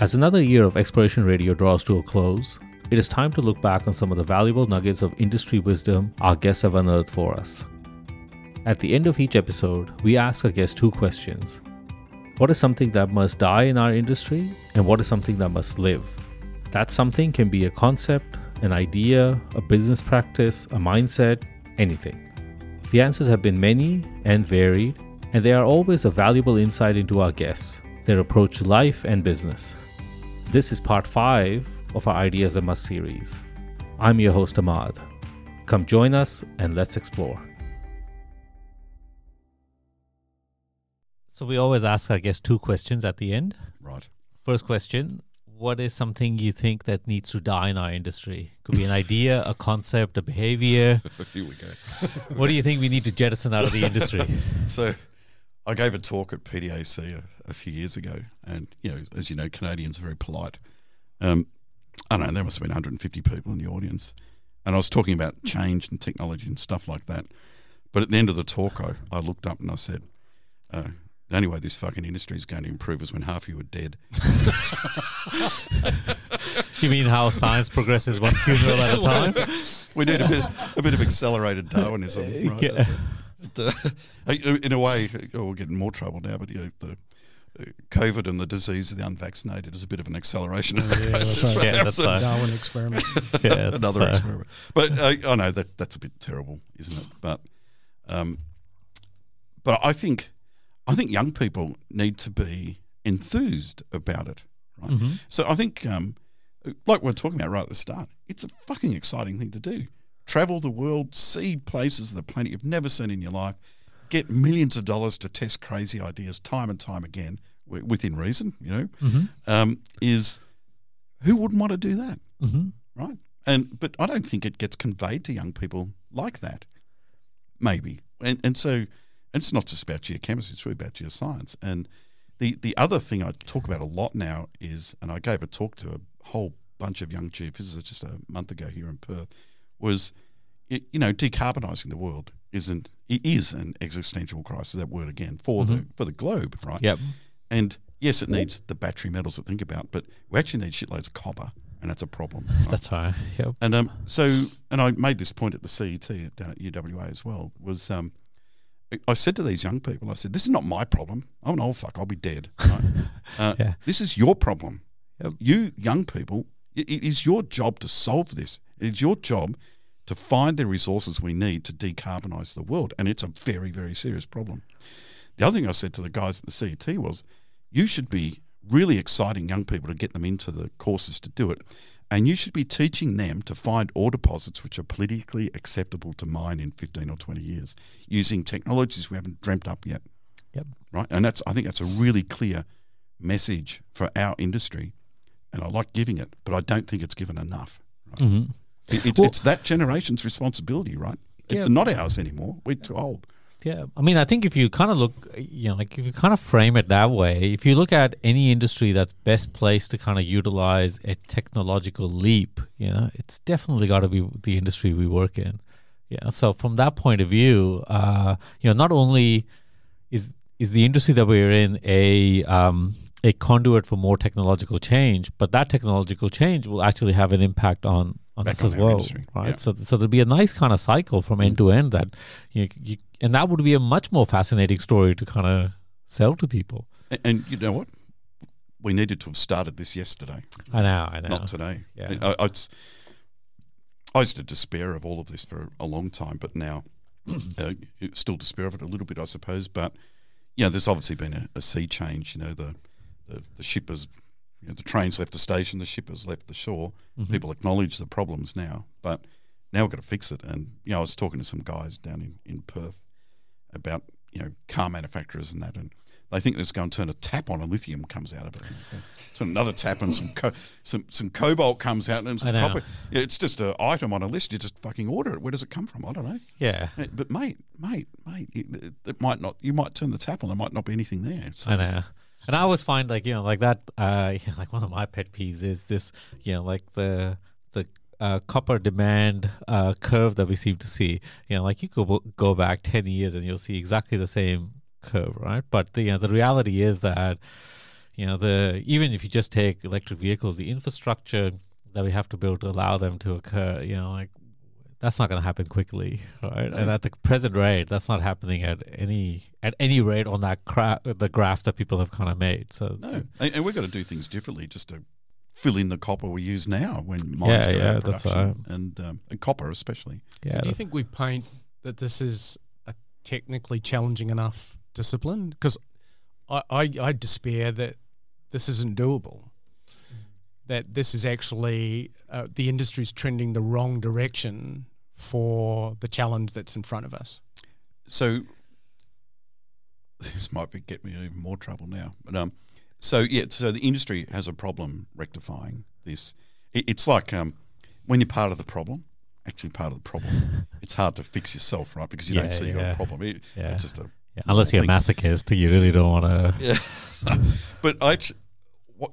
As another year of Exploration Radio draws to a close, it is time to look back on some of the valuable nuggets of industry wisdom our guests have unearthed for us. At the end of each episode, we ask our guests two questions What is something that must die in our industry, and what is something that must live? That something can be a concept, an idea, a business practice, a mindset, anything. The answers have been many and varied, and they are always a valuable insight into our guests, their approach to life and business. This is part 5 of our Ideas That Must series. I'm your host, Ahmad. Come join us and let's explore. So, we always ask I guess, two questions at the end. Right. First question What is something you think that needs to die in our industry? Could be an idea, a concept, a behavior. Here we go. What do you think we need to jettison out of the industry? So, I gave a talk at PDAC a, a few years ago, and you know, as you know, Canadians are very polite. Um, I don't know, there must have been 150 people in the audience, and I was talking about change and technology and stuff like that. But at the end of the talk, I, I looked up and I said, uh, "The only way this fucking industry is going to improve is when half of you are dead." You mean how science progresses one funeral at a time? we need a bit, a bit of accelerated Darwinism, right? Yeah. The- in a way, oh, we'll get in more trouble now, but you know, the uh, COVID and the disease of the unvaccinated is a bit of an acceleration of that Yeah, that's process. right. Yeah, that's So- right. Darwin experiment. Yeah, another fair. experiment. But uh, I know that that's a bit terrible, isn't it? But um, but I think I think young people need to be enthused about it, right? Mhm. So I think, um, like we are talking about right at the start, it's a fucking exciting thing to do. Travel the world, see places that planet you've never seen in your life, get millions of dollars to test crazy ideas time and time again, wi- within reason. You know, Mhm. um, is who wouldn't want to do that? Mhm. right? And but I don't think it gets conveyed to young people like that. Maybe, and and so it's not just about geochemistry; it's really about geoscience. And the the other thing I talk about a lot now is, and I gave a talk to a whole bunch of young geophysicists just a month ago here in Perth, was y- you know decarbonising the world isn't it is an existential crisis. That word again for the for the globe, right? Yep. And yes, it needs the battery metals to think about, but we actually need shitloads of copper, and that's a problem. right? That's right. Yep. And um, so, and I made this point at the CET down at UWA as well. Was um, I said to these young people, I said, "This is not my problem. I'm an old fuck. I'll be dead. Right? Uh, Yeah. This is your problem. Yep. You young people, it, it is your job to solve this. It is your job to find the resources we need to decarbonise the world, and it's a very, very serious problem." The other thing I said to the guys at the CET was, you should be really exciting young people to get them into the courses to do it. And you should be teaching them to find ore deposits which are politically acceptable to mine in 15 or 20 years using technologies we haven't dreamt up yet. Yep. Right. And that's, I think that's a really clear message for our industry. And I like giving it, but I don't think it's given enough. Right? Mhm. It- it's, Well- it's that generation's responsibility, right? It- Yeah. not ours anymore. We're too old. Yeah, I mean, I think if you kind of look, you know, like if you kind of frame it that way, if you look at any industry that's best placed to kind of utilize a technological leap, you know, it's definitely got to be the industry we work in. Yeah, so from that point of view, uh, you know, not only is is the industry that we're in a um, a conduit for more technological change, but that technological change will actually have an impact on on us as well, industry, right? yeah. So so there'll be a nice kind of cycle from end to end that you, you and that would be a much more fascinating story to kind of sell to people. And, and you know what? We needed to have started this yesterday. I know, I know. not today. Yeah. I, I, I used to despair of all of this for a long time, but now uh, still despair of it a little bit, I suppose. But you know, there's obviously been a, a sea change. You know, the the, the ship has, you know, the train's left the station, the ship has left the shore. Mm-hmm. People acknowledge the problems now, but now we've got to fix it. And you know, I was talking to some guys down in, in Perth about you know car manufacturers and that, and they think there's going to turn a tap on and lithium comes out of it. Turn another tap and some co- some some cobalt comes out and some copper. It's just an item on a list. You just fucking order it. Where does it come from? I don't know. Yeah, But mate, mate, mate, it, it might not. You might turn the tap on. There might not be anything there. So, I know. And I always find like you know like that. Uh, like one of my pet peeves is this. You know, like the the uh, copper demand uh, curve that we seem to see. You know, like you go go back ten years and you'll see exactly the same curve, right? But the you know, the reality is that you know the even if you just take electric vehicles, the infrastructure that we have to build to allow them to occur, you know, like that's not going to happen quickly, right? And at the present rate, that's not happening at any at any rate on that cra- the graph that people have kind of made. So No, and, and we've got to do things differently just to fill in the copper we use now when mines Yeah, go yeah, that's production, and um, and copper especially. yeah, Do you think we paint that this is a technically challenging enough discipline? Because I, I, I despair that this isn't doable. That this is actually uh, the industry's trending the wrong direction for the challenge that's in front of us. So this might be get me even more trouble now. But um, so yeah, so the industry has a problem rectifying this. It, it's like um, when you're part of the problem, actually part of the problem. it's hard to fix yourself, right? Because you Yeah, don't see yeah. a problem. It, Yeah. It's just a Yeah, unless you're a masochist, you really don't want to. Yeah. but I what,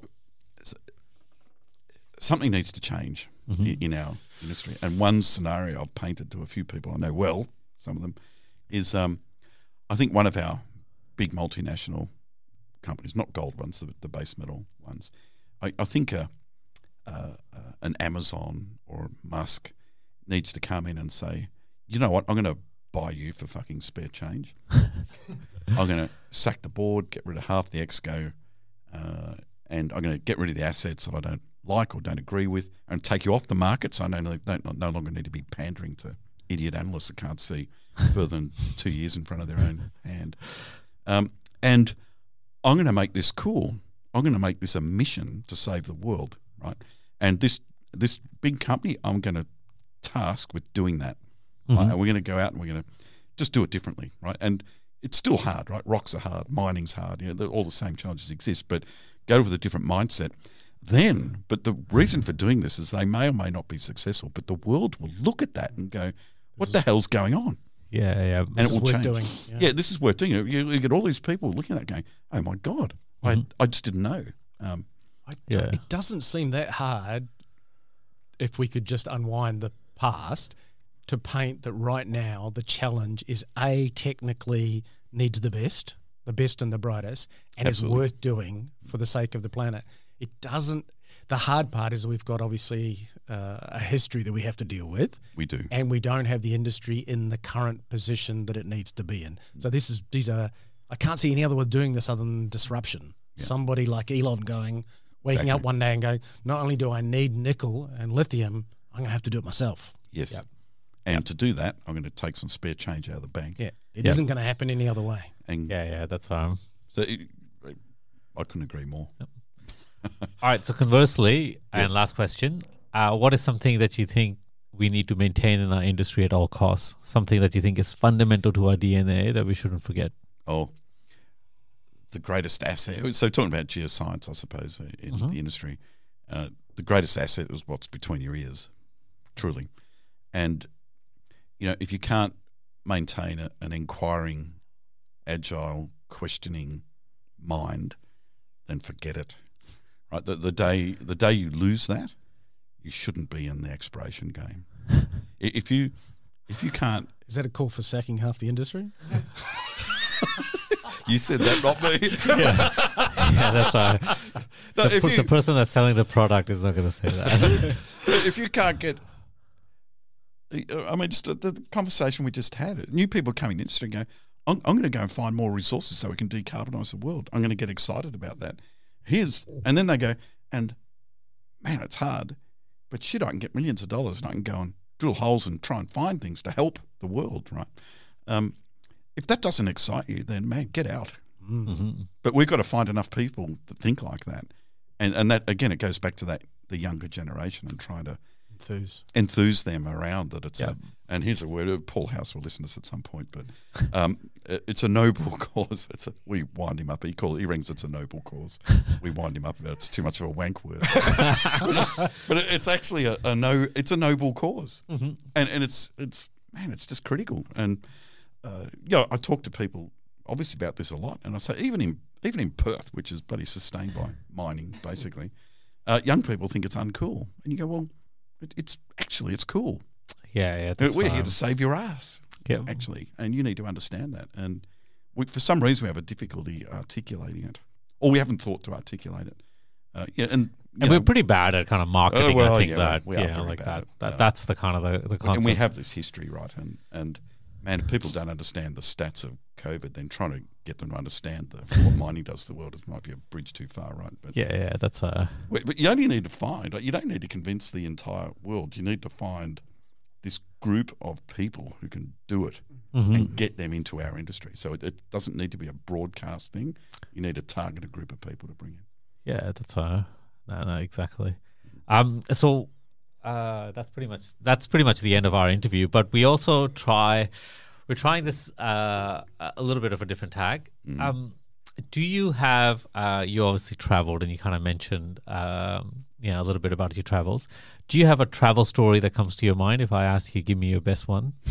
something needs to change i- in our industry. And one scenario I've painted to a few people I know well, some of them, is um, I think one of our big multinational companies, not gold ones, the, the base metal ones, I, I think uh, uh, uh, an Amazon or Musk needs to come in and say, you know what, I'm going to buy you for fucking spare change. I'm going to sack the board, get rid of half the exco, uh, and I'm going to get rid of the assets that I don't like or don't agree with, and take you off the market. So I no, don't, no longer need to be pandering to idiot analysts that can't see further than two years in front of their own hand. Um, and I'm going to make this cool. I'm going to make this a mission to save the world, right? And this this big company, I'm going to task with doing that. Right? And we're going to go out and we're going to just do it differently, right? And it's still hard, right? Rocks are hard, mining's hard. You know, all the same challenges exist, but go with a different mindset. Then, but the reason for doing this is they may or may not be successful, but the world will look at that and go, "What the hell's going on?" Yeah, yeah. and This it is will worth change. doing, Yeah. yeah. this is worth doing. You, you get all these people looking at that, going, "Oh my god, I I just didn't know." Um, I, Yeah. It doesn't seem that hard if we could just unwind the past to paint that right now the challenge is A, technically needs the best, the best and the brightest, and Absolutely. is worth doing for the sake of the planet. It doesn't. The hard part is we've got obviously uh, a history that we have to deal with, we do. and we don't have the industry in the current position that it needs to be in. So this is these are I can't see any other way of doing this other than disruption. Somebody like Elon going, waking up one day and going, not only do I need nickel and lithium, I'm gonna have to do it myself. Yes. And to do that, I'm going to take some spare change out of the bank. Yeah, it Yeah. not going to happen any other way. And Yeah, yeah, that's fine. so it, I couldn't agree more. All right. So conversely, and last question: uh, What is something that you think we need to maintain in our industry at all costs? Something that you think is fundamental to our DNA that we shouldn't forget? Oh, the greatest asset. So talking about geoscience, I suppose, uh, in the industry, uh, the greatest asset is what's between your ears, truly. And you know, if you can't maintain a, an inquiring, agile, questioning mind, then forget it. Right. The, the day the day you lose that, you shouldn't be in the expiration game. If you if you can't, Is that a call for sacking half the industry? you said that, not me. yeah, that's right. No, the, if you- the person that's selling the product is not going to say that. if you can't get, I mean, just the, the conversation we just had, new people coming into the industry and go, I'm, I'm going to go and find more resources so we can decarbonize the world. I'm going to get excited about that. Here's, and then they go, and man, it's hard, but shit, I can get millions of dollars and I can go and drill holes and try and find things to help the world, right? Um, if that doesn't excite you, then man, get out. But we've got to find enough people that think like that, and and that again, it goes back to that the younger generation and trying to Enthuse. enthuse them around that it's Yeah. a and here's a word uh, Paul House will listen to us at some point but um, it- it's a noble cause. It's a, we wind him up. He call he rings it's a noble cause. We wind him up about it's too much of a wank word. But it- it's actually a, a no it's a noble because and and it's it's man it's just critical. And uh, yeah I talk to people obviously about this a lot. And I say even in even in Perth which is bloody sustained by mining basically uh, young people think it's uncool. And you go well it, it's actually it's cool yeah, yeah. That's we're here to save your ass, Yeah. actually, and you need to understand that. And we, for some reason, we have a difficulty articulating it. or we haven't thought to articulate it. Uh, yeah, and And know, we're pretty bad at kind of marketing. well, I think yeah, that yeah, like that. that uh, that's the kind of the, the and we have this history, right? And and man, if people don't understand the stats of COVID, then trying to get them to understand the, what mining does to the world is might be a bridge too far, right? But yeah, yeah, that's a. But but you only need to find, you don't need to convince the entire world. You need to find this group of people who can do it Mm-hmm. and get them into our industry. So it, it doesn't need to be a broadcast thing. You need to target a group of people to bring in. Yeah, that's uh, no, no, exactly. Um, so uh, that's pretty much that's pretty much the end of our interview. But we also try, we're trying this uh, a little bit of a different tag. Um, do you have? Uh, you obviously traveled, and you kind of mentioned, um, know, a little bit about your travels. Do you have a travel story that comes to your mind? If I ask you, give me your best one.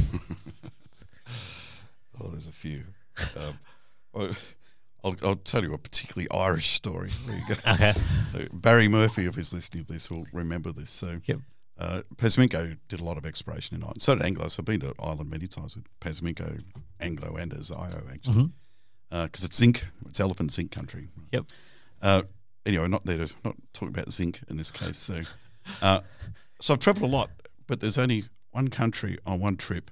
Oh, there's a few. Um, well, I'll, I'll tell you a particularly Irish story. There you go. Okay. So Barry Murphy, if he's listening to this, will remember this. So Yep. uh, Pasminco did a lot of exploration in Ireland. So did Anglo. So I've been to Ireland many times with Pasminco, Anglo, and as IO actually, because it's zinc. It's elephant zinc country. Yep. Uh, anyway, not there to not talking about zinc in this case. So, uh, so I've travelled a lot, but there's only one country on one trip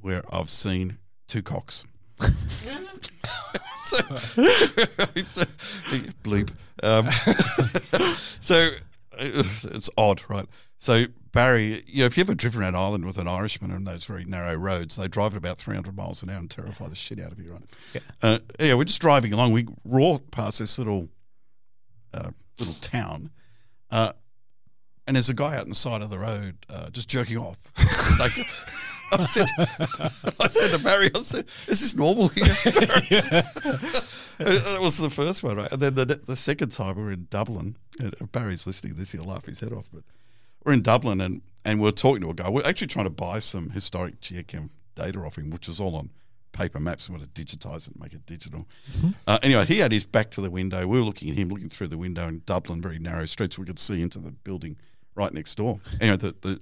where I've seen two cocks. so, so bleep. Um, so uh, it's odd, right? So Barry, you know, if you ever driven around Ireland with an Irishman on those very narrow roads, they drive at about 300 miles an hour and terrify the shit out of you, right? Yeah. Uh, yeah, we're just driving along. We roar past this little uh, little town, uh, and there's a guy out on the side of the road uh, just jerking off. like, I said, I said to Barry, I said, "Is this normal here?" that was the first one, right? And then the the second time we were in Dublin. Barry's listening to this; he'll laugh his head off. But we're in Dublin, and and we're talking to a guy. We're actually trying to buy some historic geochem data off him, which is all on paper maps. and want to digitize it, and make it digital. Uh, anyway, he had his back to the window. We were looking at him, looking through the window in Dublin, very narrow streets. We could see into the building right next door. Anyway, the the,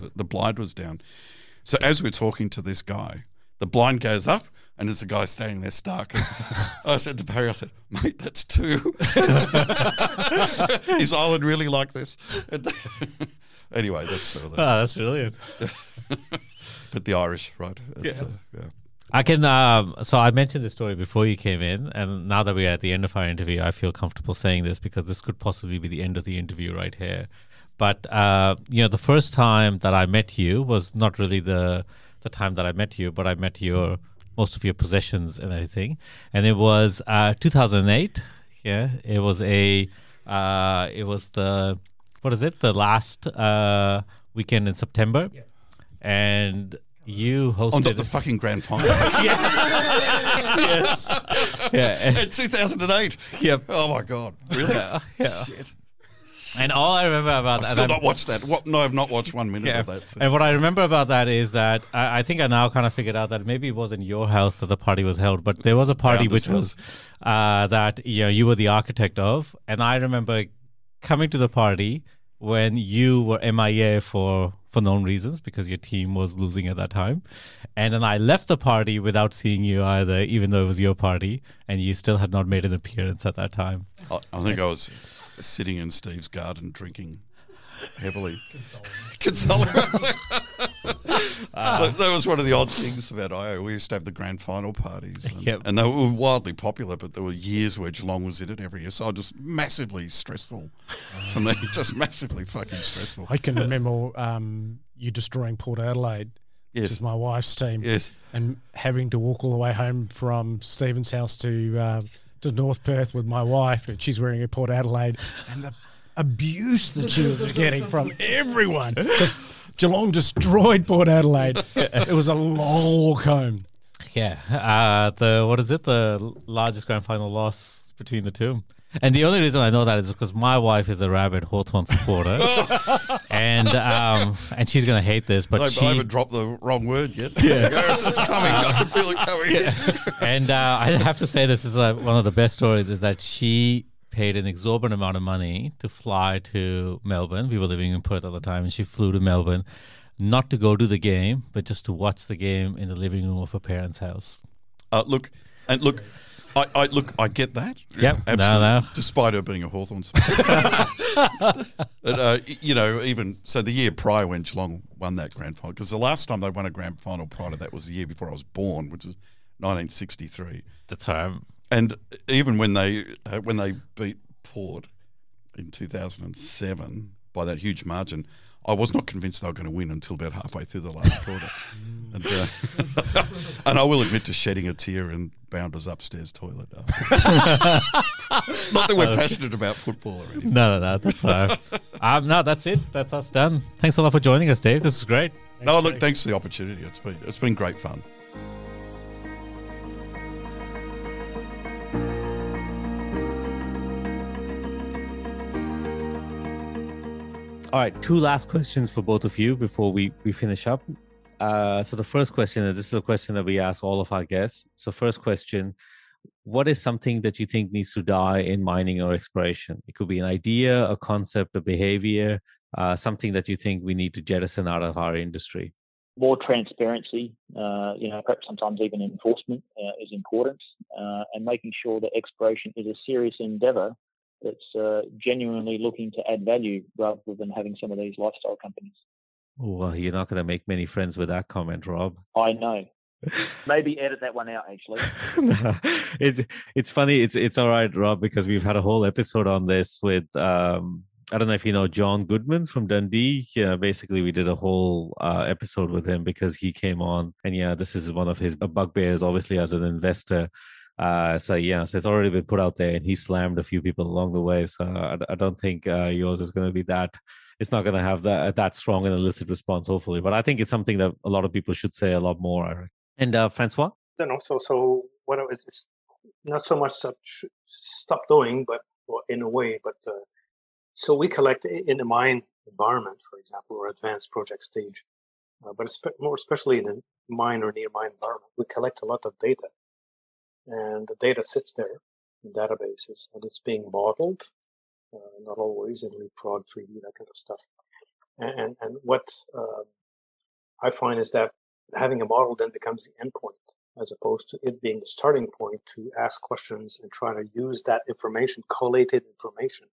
the, the blind was down. So as we're talking to this guy, the blind goes up. And there's a guy standing there stark. I said to Barry, I said, mate, that's two. Is Ireland really like this? Anyway, that's sort of the, Oh, that's brilliant. but the Irish, right? Yeah. uh, yeah. I can. Um, so I mentioned this story before you came in, and now that we're at the end of our interview, I feel comfortable saying this because this could possibly be the end of the interview right here. But uh, you know, the first time that I met you was not really the the time that I met you, but I met your most of your possessions and everything, and it was uh, 2008. Yeah, it was a. Uh, it was the what is it? The last uh, weekend in September, and you hosted. The, the fucking grand final yes. yeah. in 2008. Yep. Oh my God. Really? Yeah. Shit. And all I remember about I've and still not watched that. What? No, I've not watched one minute yeah. of that. so- And what I remember about that is that I, I think I now kind of figured out that maybe it wasn't your house that the party was held, but there was a party which was uh, that you know you were the architect of, and I remember coming to the party when you were MIA for for known reasons because your team was losing at that time, and then I left the party without seeing you either, even though it was your party, and you still had not made an appearance at that time. I, I think I was sitting in Steve's garden drinking heavily. Consoling. that, that was one of the odd things about IO. We used to have the grand final parties, and, Yep. and they were wildly popular. But there were years where Geelong was in it every year, so it was massively stressful for me. Just massively fucking stressful. I can remember um, you destroying Port Adelaide, which is my wife's team, Yes. and having to walk all the way home from Stephen's house to uh, to North Perth with my wife, and she's wearing a Port Adelaide, and the abuse that she was getting from everyone. 'Cause Geelong destroyed Port Adelaide. It was a long walk home. Yeah, uh, the what is it? The largest grand final loss between the two. And the only reason I know that is because my wife is a rabid Hawthorn supporter, and um, and she's gonna hate this, but I, she I haven't dropped the wrong word yet. Yeah. it's coming. I can feel it coming. and uh, I have to say this is uh, one of the best stories is that she paid an exorbitant amount of money to fly to Melbourne. We were living in Perth at the time, and she flew to Melbourne, not to go to the game, but just to watch the game in the living room of her parents' house. Uh, look, and look, I, I look, I get that. Yep. Absolutely. No, no. Despite her being a Hawthorn supporter. uh, you know, even so, the year prior when Geelong won that grand final, because the last time they won a grand final prior to that was the year before I was born, which was 1963. That's right. And even when they uh, when they beat Port in 2007 by that huge margin, I was not convinced they were going to win until about halfway through the last quarter. And, uh, and I will admit to shedding a tear in Bounder's upstairs toilet. Uh, not that we're passionate about football or anything. No, no, no. That's fine. um, no, that's it. That's us done. Thanks a lot for joining us, Dave. This is great. No, look, thanks for the opportunity. It's been it's been great fun. All right, two last questions for both of you before we, we finish up. Uh, so the first question, and this is a question that we ask all of our guests. So first question, what is something that you think needs to die in mining or exploration? It could be an idea, a concept, a behavior, uh, something that you think we need to jettison out of our industry. More transparency, uh, you know, perhaps sometimes even enforcement uh, is important, uh, and making sure that exploration is a serious endeavour that's uh, genuinely looking to add value rather than having some of these lifestyle companies. Well, you're not going to make many friends with that comment, Rob. I know. Maybe edit that one out. Actually, it's it's funny. It's it's all right, Rob, because we've had a whole episode on this with um, I don't know if you know John Goodman from Dundee. Yeah, basically we did a whole uh, episode with him because he came on, and yeah, this is one of his bugbears, obviously as an investor. Uh, so yeah, so it's already been put out there, and he slammed a few people along the way. So I, I don't think uh, yours is going to be that. It's not going to have that that strong and illicit response, hopefully. But I think it's something that a lot of people should say a lot more. And uh, Francois, you know, so so what it's, it's not so much such stop doing, but well, in a way, but uh, so we collect in the mine environment, for example, or advanced project stage, uh, but more especially in the mine or near mine environment, we collect a lot of data and the data sits there in databases and it's being modeled, uh, not always in leapfrog 3D, that kind of stuff. And, and, and what uh, I find is that having a model then becomes the endpoint as opposed to it being the starting point to ask questions and try to use that information, collated information,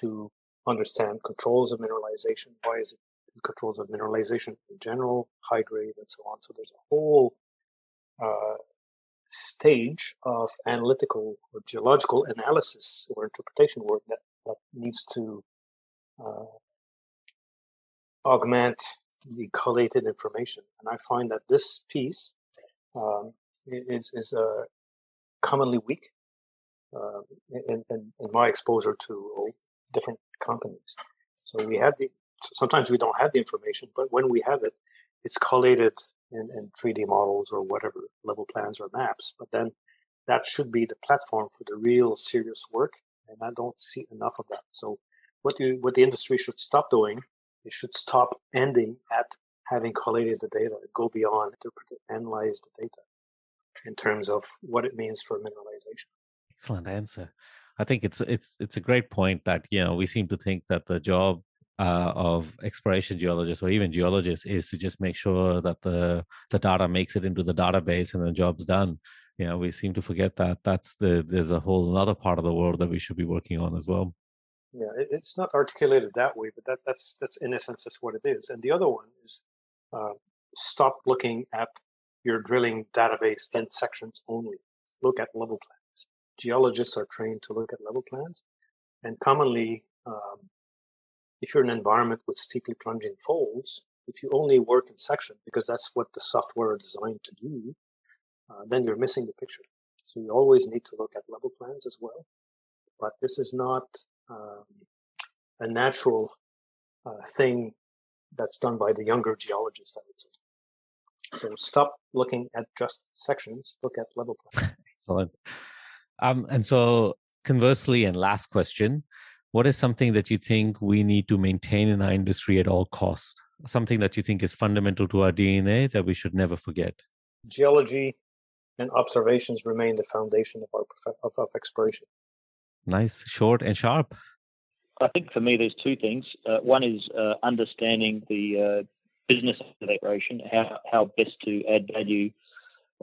to understand controls of mineralization. Why is it controls of mineralization in general, high grade, and so on? So there's a whole uh, stage of analytical or geological analysis or interpretation work that, that needs to uh, augment the collated information. And I find that this piece um, is, is uh, commonly weak uh, in, in, in, my exposure to different companies. So we have the, sometimes we don't have the information, but when we have it, it's collated in, in 3D models or whatever level plans or maps. But then that should be the platform for the real serious work. And I don't see enough of that. So what you, what the industry should stop doing, it should stop ending at having collated the data, go beyond, interpret, analyze the data in terms of what it means for mineralization. Excellent answer. I think it's it's it's a great point that you know we seem to think that the job uh, of exploration geologists or even geologists is to just make sure that the the data makes it into the database and the job's done. You know, we seem to forget that that's the there's a whole another part of the world that we should be working on as well. Yeah, it's not articulated that way, but that, that's that's in essence that's what it is. And the other one is uh, stop looking at your drilling database in sections only. Look at level plans. Geologists are trained to look at level plans, and commonly um, if you're in an environment with steeply plunging folds, if you only work in section because that's what the software is designed to do, uh, then you're missing the picture. So you always need to look at level plans as well. But this is not um, a natural uh, thing that's done by the younger geologists, I would say. So stop looking at just sections, look at level plans. Excellent. Um, and so conversely, and last question, what is something that you think we need to maintain in our industry at all cost? Something that you think is fundamental to our dna that we should never forget? Geology and observations remain the foundation of our of, of exploration. Nice short and sharp. I think for me there's two things. Uh, one is uh, understanding the uh, business of exploration how, how best to add value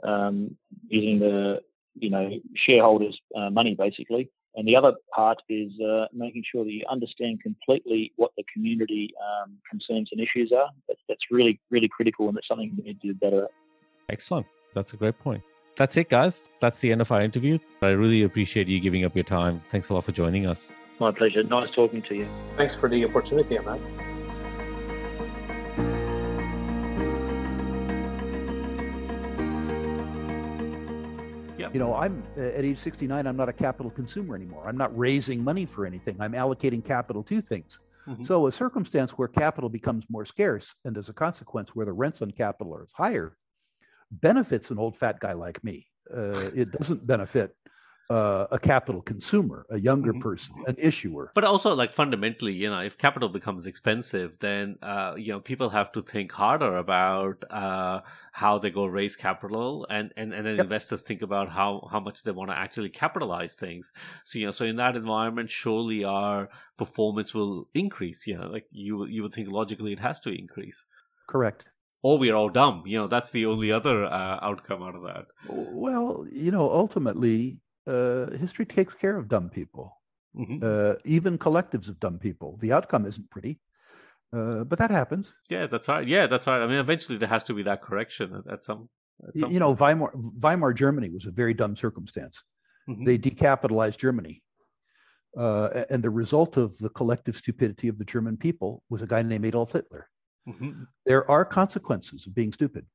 um, using the you know shareholders' uh, money basically. And the other part is uh, making sure that you understand completely what the community um, concerns and issues are. That's, that's really, really critical, and that's something we need to do better at. Excellent. That's a great point. That's it, guys. That's the end of our interview. I really appreciate you giving up your time. Thanks a lot for joining us. My pleasure. Nice talking to you. Thanks for the opportunity, Ahmed. You know, I'm uh, at age 69, I'm not a capital consumer anymore. I'm not raising money for anything. I'm allocating capital to things. Mm-hmm. So, a circumstance where capital becomes more scarce and as a consequence, where the rents on capital are higher, benefits an old fat guy like me. Uh, it doesn't benefit uh, a capital consumer, a younger mm-hmm. person, an issuer. But also, like fundamentally, you know, if capital becomes expensive, then uh, you know people have to think harder about uh, how they go raise capital, and and and then yep. investors think about how how much they want to actually capitalize things. So you know, so in that environment, surely our performance will increase. You know, like you you would think logically it has to increase. Correct or we're all dumb. You know, that's the only other uh, outcome out of that. Well, you know, ultimately, uh, history takes care of dumb people, mm-hmm. uh, even collectives of dumb people. The outcome isn't pretty, uh, but that happens. Yeah, that's right. Yeah, that's right. I mean, eventually there has to be that correction at, at some. At some you know, Weimar, Weimar Germany was a very dumb circumstance. Mm-hmm. They decapitalized Germany. Uh, and the result of the collective stupidity of the German people was a guy named Adolf Hitler. Mm-hmm. There are consequences of being stupid.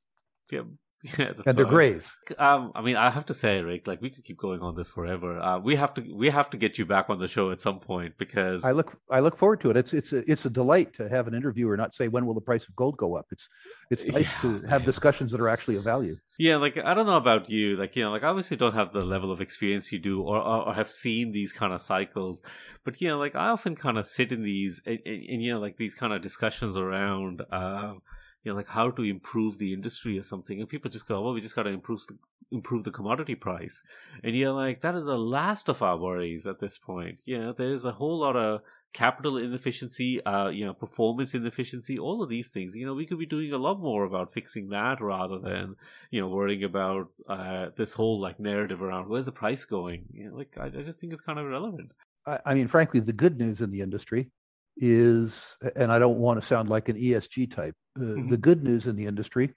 Yeah, Yeah, and they're grave. Um, I mean, I have to say, Rick, like we could keep going on this forever. Uh, we have to, we have to get you back on the show at some point because I look, I look forward to it. It's, it's, a, it's a delight to have an interviewer not say when will the price of gold go up. It's, it's nice yeah. to have discussions that are actually of value. Yeah, like I don't know about you, like you know, like I obviously don't have the level of experience you do, or or, or have seen these kind of cycles, but you know, like I often kind of sit in these, and, and, and you know, like these kind of discussions around. Uh, you know, like how to improve the industry or something, and people just go, "Well, we just got to improve improve the commodity price," and you're like, that is the last of our worries at this point. You know, there's a whole lot of capital inefficiency, uh, you know, performance inefficiency, all of these things. You know, we could be doing a lot more about fixing that rather than you know worrying about uh, this whole like narrative around where's the price going. You know, like I, I just think it's kind of irrelevant. I, I mean, frankly, the good news in the industry is, and I don't want to sound like an ESG type, uh, mm-hmm. the good news in the industry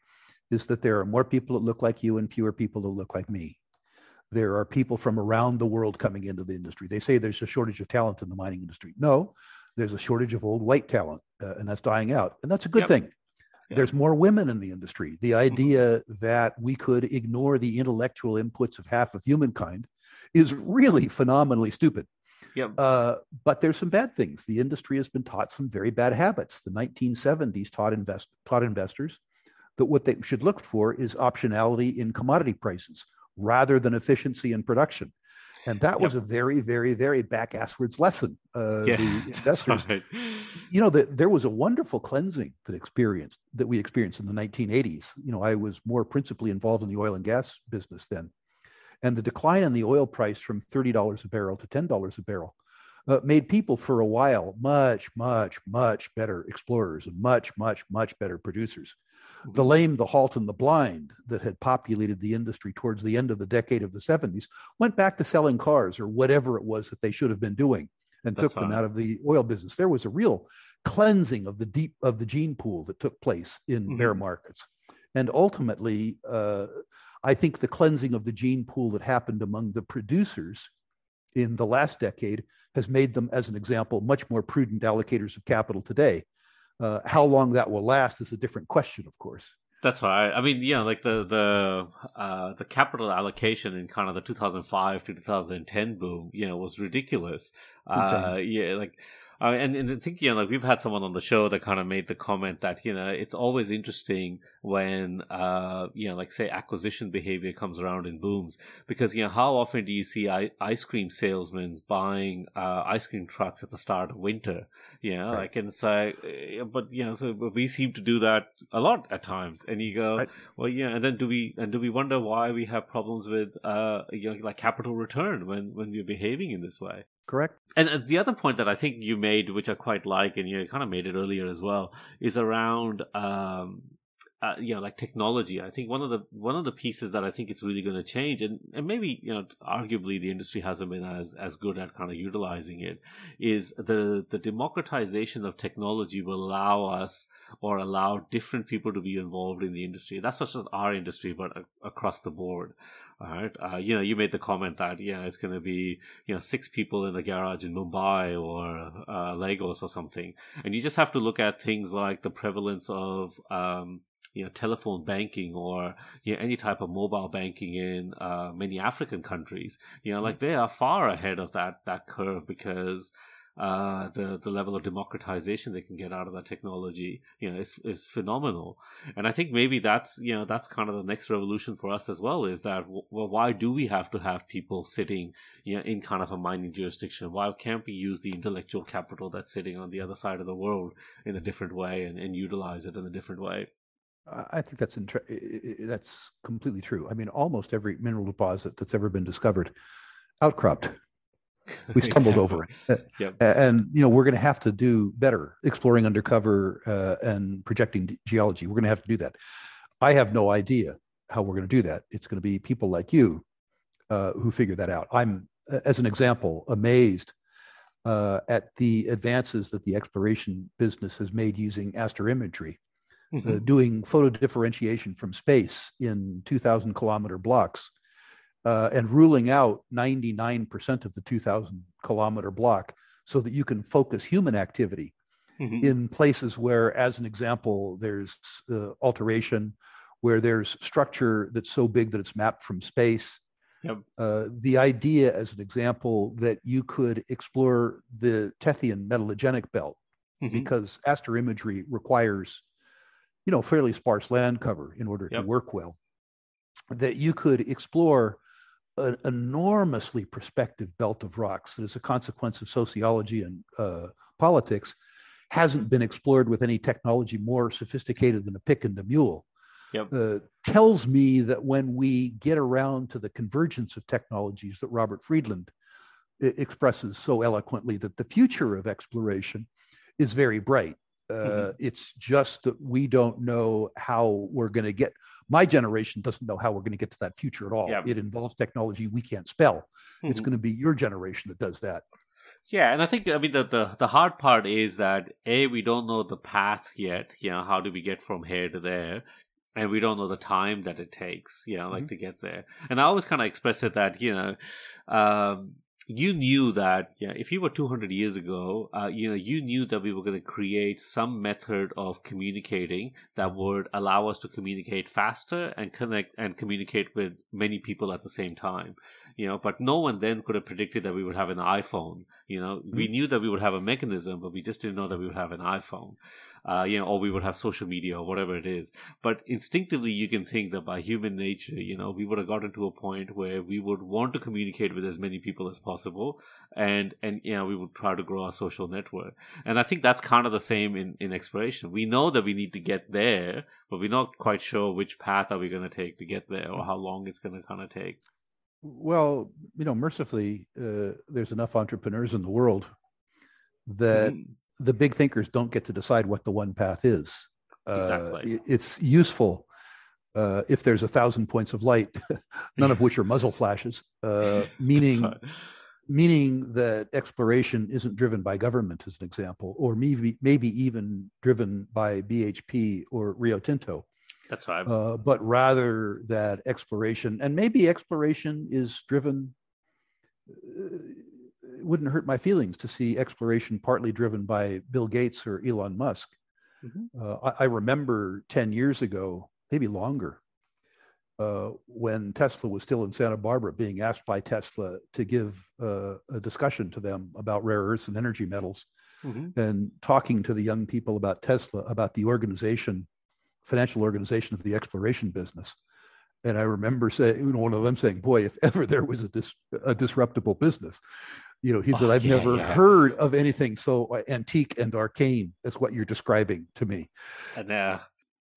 is that there are more people that look like you and fewer people that look like me. There are people from around the world coming into the industry. They say there's a shortage of talent in the mining industry. No, there's a shortage of old white talent, uh, and that's dying out. And that's a good yep. thing. Yep. There's more women in the industry. The mm-hmm. idea mm-hmm. that we could ignore the intellectual inputs of half of humankind is really phenomenally stupid. Yeah. Uh, but there's some bad things. The industry has been taught some very bad habits. The 1970s taught invest taught investors that what they should look for is optionality in commodity prices rather than efficiency in production. And that yep. was a very, very, very back asswards lesson. Uh, yeah, the investors, right. you know, that there was a wonderful cleansing that experienced that we experienced in the 1980s. You know, I was more principally involved in the oil and gas business then, and the decline in the oil price from $30 a barrel to $10 a barrel uh, made people for a while much, much, much better explorers and much, much, much better producers. Mm-hmm. The lame, the halt, and the blind that had populated the industry towards the end of the decade of the 70s went back to selling cars or whatever it was that they should have been doing and That's took them out of the oil business. There was a real cleansing of the deep of the gene pool that took place in mm-hmm. bear markets. And ultimately, uh, I think the cleansing of the gene pool that happened among the producers in the last decade has made them, as an example, much more prudent allocators of capital today. Uh, how long that will last is a different question, of course. That's right. I mean, yeah, like the the uh, the capital allocation in kind of the 2005 to 2010 boom, you know, was ridiculous. Uh, yeah, like uh, and, and I think, you know, like we've had someone on the show that kind of made the comment that, you know, it's always interesting when, uh, you know, like say acquisition behavior comes around in booms because, you know, how often do you see I- ice cream salesmen buying, uh, ice cream trucks at the start of winter? You know, right. like, and it's like, uh, but, you know, so we seem to do that a lot at times. And you go, right. well, yeah, and then do we, and do we wonder why we have problems with, uh, you know, like capital return when, when we're behaving in this way? Correct? And uh, the other point that I think you made, which I quite like, and you kind of made it earlier as well, is around um, uh, you know, like technology, I think one of the one of the pieces that I think is really going to change, and, and maybe you know, arguably the industry hasn't been as as good at kind of utilizing it, is the the democratization of technology will allow us or allow different people to be involved in the industry. That's not just our industry, but across the board. All right, uh, you know, you made the comment that yeah, it's going to be you know six people in a garage in Mumbai or uh, Lagos or something, and you just have to look at things like the prevalence of um, you know telephone banking or you know, any type of mobile banking in uh, many African countries. You know, like they are far ahead of that that curve because uh, the the level of democratization they can get out of that technology, you know, is is phenomenal. And I think maybe that's you know that's kind of the next revolution for us as well. Is that well, why do we have to have people sitting you know in kind of a mining jurisdiction? Why can't we use the intellectual capital that's sitting on the other side of the world in a different way and, and utilize it in a different way? I think that's that's completely true. I mean, almost every mineral deposit that's ever been discovered outcropped. We stumbled exactly. over it. Yep. and you know we're going to have to do better exploring undercover uh, and projecting geology. We're going to have to do that. I have no idea how we're going to do that. It's going to be people like you uh, who figure that out. I'm as an example amazed uh, at the advances that the exploration business has made using aster mm-hmm. doing photo differentiation from space in 2000 kilometer blocks uh, and ruling out 99% of the 2000 kilometer block so that you can focus human activity mm-hmm. in places where, as an example, there's uh, alteration, where there's structure that's so big that it's mapped from space. Yep. Uh, the idea, as an example, that you could explore the Tethyan metallogenic belt mm-hmm. because aster imagery requires, you know, fairly sparse land cover in order yep. to work well. That you could explore an enormously prospective belt of rocks that, as a consequence of sociology and uh, politics, hasn't been explored with any technology more sophisticated than a pick and a mule. Yep. Uh, tells me that when we get around to the convergence of technologies that Robert Friedland I- expresses so eloquently, that the future of exploration is very bright. Uh, mm-hmm. It's just that we don't know how we're going to get my generation doesn't know how we're going to get to that future at all. Yeah. It involves technology we can't spell. Mm-hmm. It's going to be your generation that does that. Yeah, and I think I mean the, the the hard part is that a we don't know the path yet. You know, how do we get from here to there? And we don't know the time that it takes. You know, like mm-hmm. to get there. And I always kind of express it that you know. Um, you knew that yeah, if you were 200 years ago, uh, you know, you knew that we were going to create some method of communicating that would allow us to communicate faster and connect and communicate with many people at the same time. You know, but no one then could have predicted that we would have an iPhone. You know, mm-hmm. we knew that we would have a mechanism, but we just didn't know that we would have an iPhone uh, you know, or we would have social media or whatever it is. But instinctively, you can think that by human nature, you know, we would have gotten to a point where we would want to communicate with as many people as possible, and and you know, we would try to grow our social network. And I think that's kind of the same in in exploration. We know that we need to get there, but we're not quite sure which path are we going to take to get there, or how long it's going to kind of take. Well, you know, mercifully, uh, there's enough entrepreneurs in the world that mm the big thinkers don't get to decide what the one path is. Exactly. Uh, it's useful uh, if there's a thousand points of light, none of which are muzzle flashes, uh, meaning meaning that exploration isn't driven by government, as an example, or maybe maybe even driven by BHP or Rio Tinto. That's right. Uh, but rather that exploration, and maybe exploration is driven uh, it wouldn't hurt my feelings to see exploration partly driven by Bill Gates or Elon Musk. Mm-hmm. Uh, I, I, remember 10 years ago, maybe longer, uh, when Tesla was still in Santa Barbara, being asked by Tesla to give uh, a discussion to them about rare earths and energy metals, mm-hmm. and talking to the young people about Tesla, about the organization, financial organization of the exploration business. And I remember saying, you know, one of them saying, "Boy, if ever there was a, dis- a disruptible business, you know, he said, oh, I've yeah, never yeah. heard of anything so uh, antique and arcane as what you're describing to me. And, uh,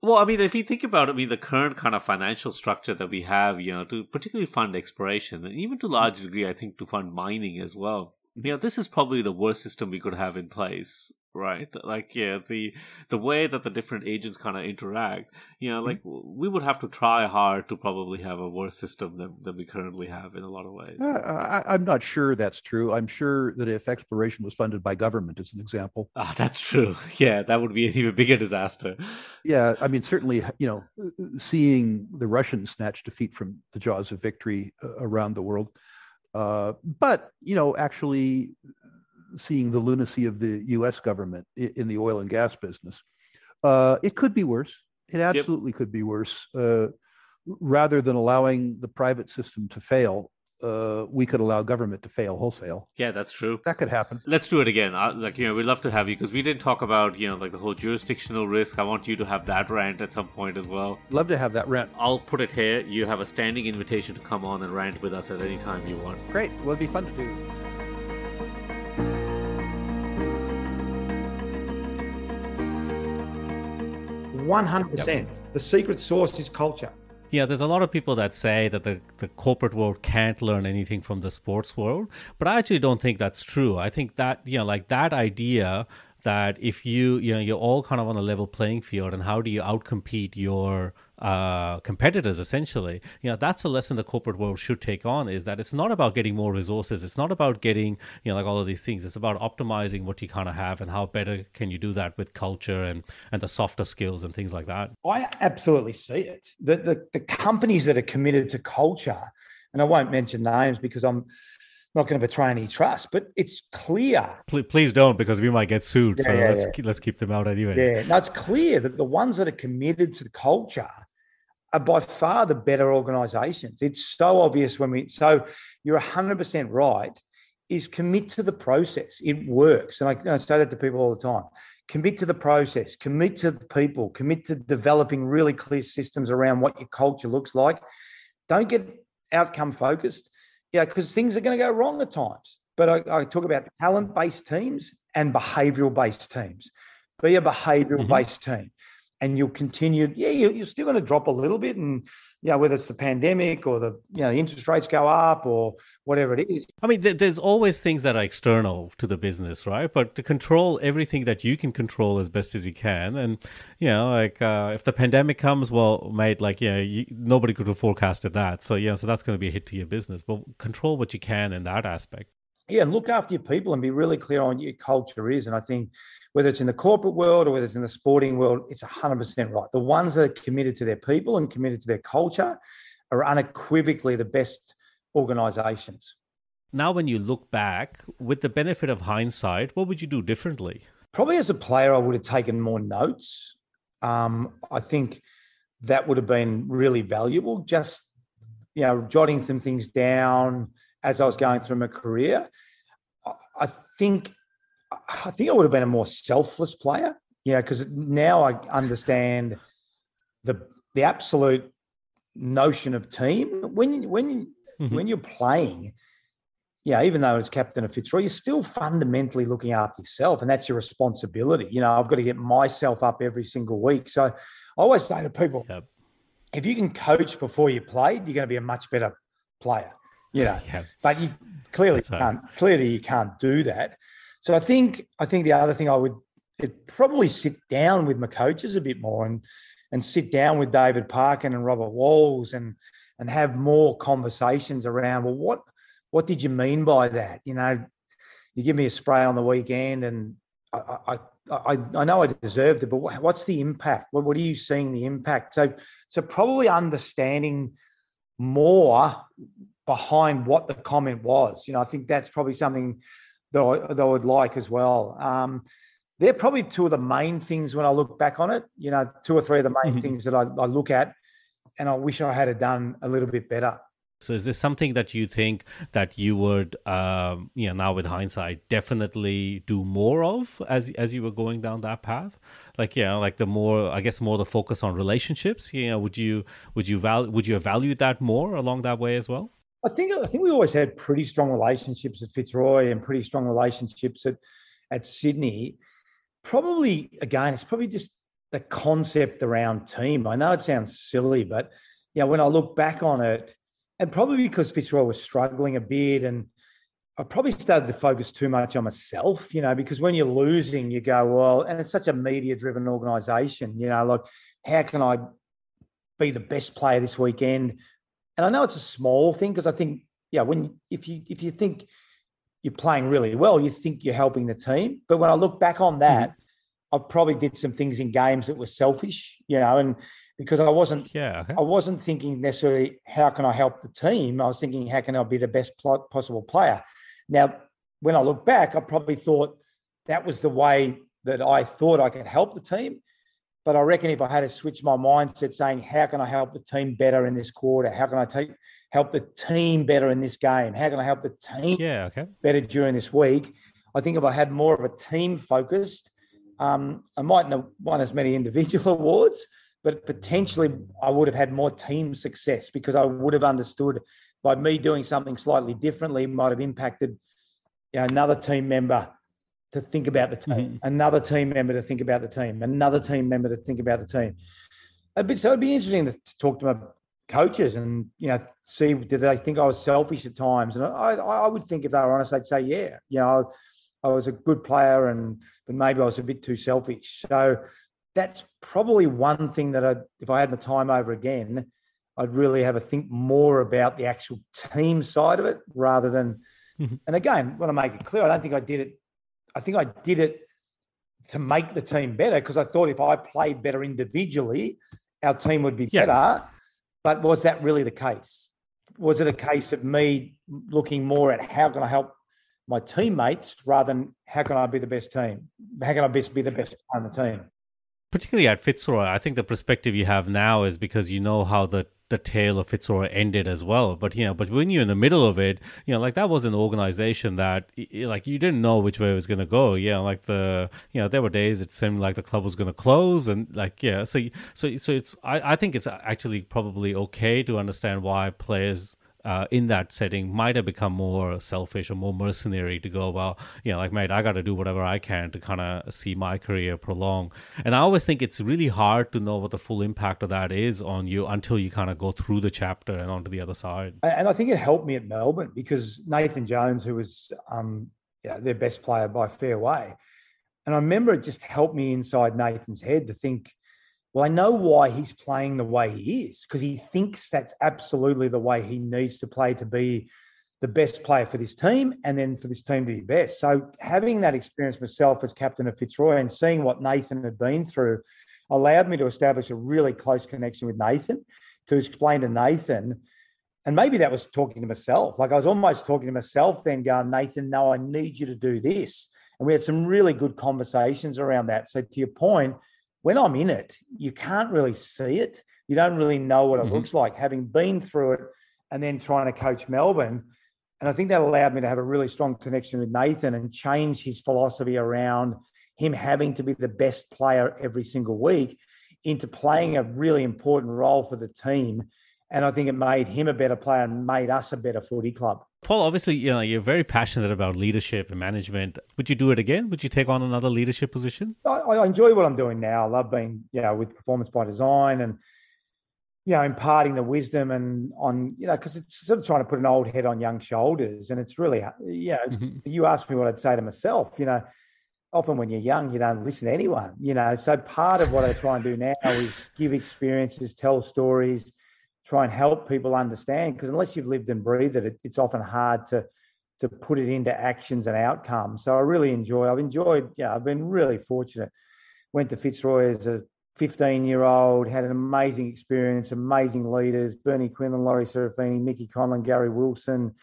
well, I mean, if you think about it, I mean, the current kind of financial structure that we have, you know, to particularly fund exploration and even to a large degree, I think, to fund mining as well. You know, this is probably the worst system we could have in place right? Like, yeah, the the way that the different agents kind of interact, you know, like mm-hmm. we would have to try hard to probably have a worse system than, than we currently have in a lot of ways. Uh, I, am not sure that's true. I'm sure that if exploration was funded by government, as an example, ah, that's true. Yeah, that would be an even bigger disaster. Yeah, I mean, certainly, you know, seeing the Russians snatch defeat from the jaws of victory uh, around the world. Uh, but you know, actually seeing the lunacy of the U.S. government in the oil and gas business. Uh, it could be worse. It absolutely yep. could be worse. Uh, rather than allowing the private system to fail, uh, we could allow government to fail wholesale. Yeah, that's true. That could happen. Let's do it again. I, like you know, we'd love to have you because we didn't talk about you know like the whole jurisdictional risk. I want you to have that rant at some point as well. Love to have that rant. I'll put it here. You have a standing invitation to come on and rant with us at any time you want. Great. Well, it'd be fun to do. 100%. Yep. The secret sauce is culture. Yeah, there's a lot of people that say that the, the corporate world can't learn anything from the sports world, but I actually don't think that's true. I think that, you know, like that idea that if you you know you're all kind of on a level playing field and how do you outcompete your uh, competitors essentially you know that's a lesson the corporate world should take on is that it's not about getting more resources it's not about getting you know like all of these things it's about optimizing what you kind of have and how better can you do that with culture and and the softer skills and things like that i absolutely see it the the, the companies that are committed to culture and i won't mention names because i'm not going to betray any trust, but it's clear. Please, please don't, because we might get sued. Yeah, so yeah, let's yeah. Keep, let's keep them out anyways. Yeah, no, it's clear that the ones that are committed to the culture are by far the better organisations. It's so obvious when we. So you're hundred percent right. Is commit to the process. It works, and I, I say that to people all the time. Commit to the process. Commit to the people. Commit to developing really clear systems around what your culture looks like. Don't get outcome focused yeah, because things are going to go wrong at times. But I, I talk about talent based teams and behavioral based teams. Be a behavioral based mm-hmm. team and you'll continue. Yeah, you're still going to drop a little bit, and you know whether it's the pandemic or the you know interest rates go up or whatever it is. I mean, there's always things that are external to the business, right? But to control everything that you can control as best as you can, and you know, like uh, if the pandemic comes, well, mate, like yeah, you, nobody could have forecasted that. So yeah, so that's going to be a hit to your business. But control what you can in that aspect yeah, look after your people and be really clear on what your culture is. And I think whether it's in the corporate world or whether it's in the sporting world, it's 100% right. The ones that are committed to their people and committed to their culture are unequivocally the best organizations. Now, when you look back with the benefit of hindsight, what would you do differently? Probably as a player, I would have taken more notes. Um, I think that would have been really valuable. Just, you know, jotting some things down as I was going through my career. I think I think I would have been a more selfless player. Yeah, because now I understand the the absolute notion of team. When when mm-hmm. when you're playing, yeah, even though as captain of Fitzroy, you're still fundamentally looking after yourself, and that's your responsibility. You know, I've got to get myself up every single week. So I always say to people, yep. if you can coach before you played, you're going to be a much better player. You know, yeah. but you clearly can't. Clearly, you can't do that. So I think I think the other thing I would probably sit down with my coaches a bit more and and sit down with David Parkin and Robert Walls and and have more conversations around well what what did you mean by that you know you give me a spray on the weekend and I I, I, I know I deserved it but what's the impact what, what are you seeing the impact so so probably understanding more behind what the comment was you know I think that's probably something that I, that I would like as well. Um, they're probably two of the main things when I look back on it. You know, two or three of the main mm-hmm. things that I, I look at, and I wish I had done a little bit better. So is this something that you think that you would, um, you know, now with hindsight, definitely do more of as as you were going down that path? Like, you know, like the more, I guess, more the focus on relationships. You know, would you would you value would you have valued that more along that way as well? I think I think we always had pretty strong relationships at Fitzroy and pretty strong relationships at at Sydney. Probably again, it's probably just the concept around team. I know it sounds silly, but yeah, when I look back on it, and probably because Fitzroy was struggling a bit, and I probably started to focus too much on myself, you know, because when you're losing, you go, well, and it's such a media driven organization, you know, like, how can I be the best player this weekend? And I know it's a small thing because I think, yeah, when if you if you think you're playing really well, you think you're helping the team. But when I look back on that, mm-hmm. I probably did some things in games that were selfish, you know, and because I wasn't, yeah, okay. I wasn't thinking necessarily how can I help the team. I was thinking how can I be the best possible player. Now, when I look back, I probably thought that was the way that I thought I could help the team. But I reckon if I had to switch my mindset, saying how can I help the team better in this quarter? How can I take help the team better in this game? How can I help the team yeah, okay. better during this week? I think if I had more of a team focused, um, I mightn't have won as many individual awards, but potentially I would have had more team success because I would have understood by me doing something slightly differently might have impacted you know, another team member to think about the team, mm-hmm. another team member to think about the team, another team member to think about the team. Bit, so it'd be interesting to, to talk to my coaches and you know see did they think I was selfish at times, and I, I would think if they were honest, they'd say yeah, you know, I, I was a good player and but maybe I was a bit too selfish. So that's probably one thing that I, if I had the time over again, I'd really have a think more about the actual team side of it rather than. Mm-hmm. And again, want to make it clear, I don't think I did it. I think I did it to make the team better because I thought if I played better individually, our team would be yes. better. But was that really the case? Was it a case of me looking more at how can I help my teammates rather than how can I be the best team? How can I best be the best on the team? Particularly at Fitzroy, I think the perspective you have now is because you know how the the tale of Fitzroy ended as well. But you know, but when you're in the middle of it, you know, like that was an organization that like you didn't know which way it was going to go. Yeah, like the you know there were days it seemed like the club was going to close, and like yeah, so so so it's I I think it's actually probably okay to understand why players uh, in that setting might have become more selfish or more mercenary to go, well, you know, like, mate, I got to do whatever I can to kind of see my career prolong. And I always think it's really hard to know what the full impact of that is on you until you kind of go through the chapter and onto the other side. And I think it helped me at Melbourne because Nathan Jones, who was um, their best player by fair way, and I remember it just helped me inside Nathan's head to think, well, I know why he's playing the way he is because he thinks that's absolutely the way he needs to play to be the best player for this team and then for this team to be best. So, having that experience myself as captain of Fitzroy and seeing what Nathan had been through allowed me to establish a really close connection with Nathan to explain to Nathan. And maybe that was talking to myself. Like I was almost talking to myself then, going, Nathan, no, I need you to do this. And we had some really good conversations around that. So, to your point, when I'm in it, you can't really see it. You don't really know what it mm-hmm. looks like, having been through it and then trying to coach Melbourne. And I think that allowed me to have a really strong connection with Nathan and change his philosophy around him having to be the best player every single week into playing a really important role for the team and I think it made him a better player and made us a better footy club. Paul, obviously, you know you're very passionate about leadership and management. Would you do it again? Would you take on another leadership position? I, I enjoy what I'm doing now. I love being, you know, with performance by design and you know imparting the wisdom and on you know because it's sort of trying to put an old head on young shoulders, and it's really you know mm-hmm. you asked me what I'd say to myself, you know. Often when you're young, you don't listen to anyone, you know. So part of what I try and do now is give experiences, tell stories, try and help people understand because unless you've lived and breathed it, it's often hard to to put it into actions and outcomes. So I really enjoy. I've enjoyed. Yeah, I've been really fortunate. Went to Fitzroy as a 15 year old, had an amazing experience, amazing leaders, Bernie Quinlan, Laurie Serafini, Mickey Conlan, Gary Wilson.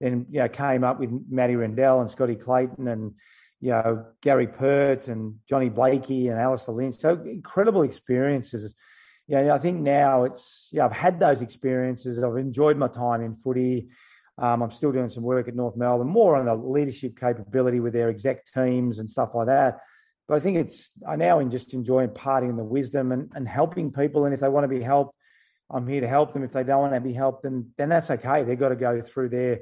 Then you know came up with Matty Rendell and Scotty Clayton and you know Gary Pert and Johnny Blakey and Alastair Lynch. So incredible experiences yeah, I think now it's yeah, I've had those experiences. I've enjoyed my time in footy. Um, I'm still doing some work at North Melbourne, more on the leadership capability with their exec teams and stuff like that. But I think it's I now just enjoy imparting the wisdom and, and helping people. And if they want to be helped, I'm here to help them. If they don't want to be helped, then then that's okay. They've got to go through their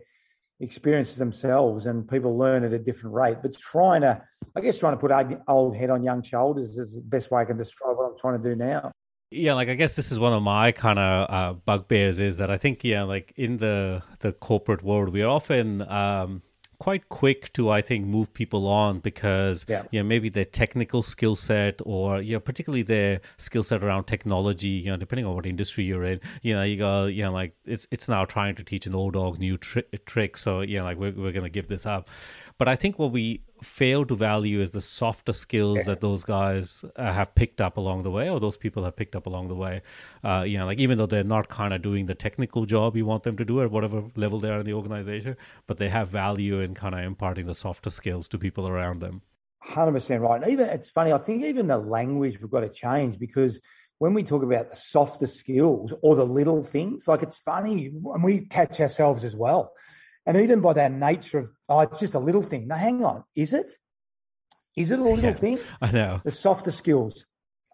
experiences themselves, and people learn at a different rate. But trying to, I guess, trying to put old head on young shoulders is the best way I can describe what I'm trying to do now yeah like i guess this is one of my kind of uh, bugbears is that i think yeah like in the the corporate world we are often um quite quick to I think move people on because Yeah. you know maybe their technical skill set or you know particularly their skill set around technology you know depending on what industry you're in you know you go you know like it's it's now trying to teach an old dog new tri- trick so you know like we're, we're going to give this up but I think what we fail to value is the softer skills that those guys uh, have picked up along the way or those people have picked up along the way uh, you know like even though they're not kind of doing the technical job you want them to do at whatever level they are in the organization but they have value in kind of imparting the softer skills to people around them Hundred percent right. And even it's funny. I think even the language we've got to change because when we talk about the softer skills or the little things, like it's funny, and we catch ourselves as well. And even by that nature of, oh, it's just a little thing. Now, hang on, is it? Is it a little Yeah. thing? i know The softer skills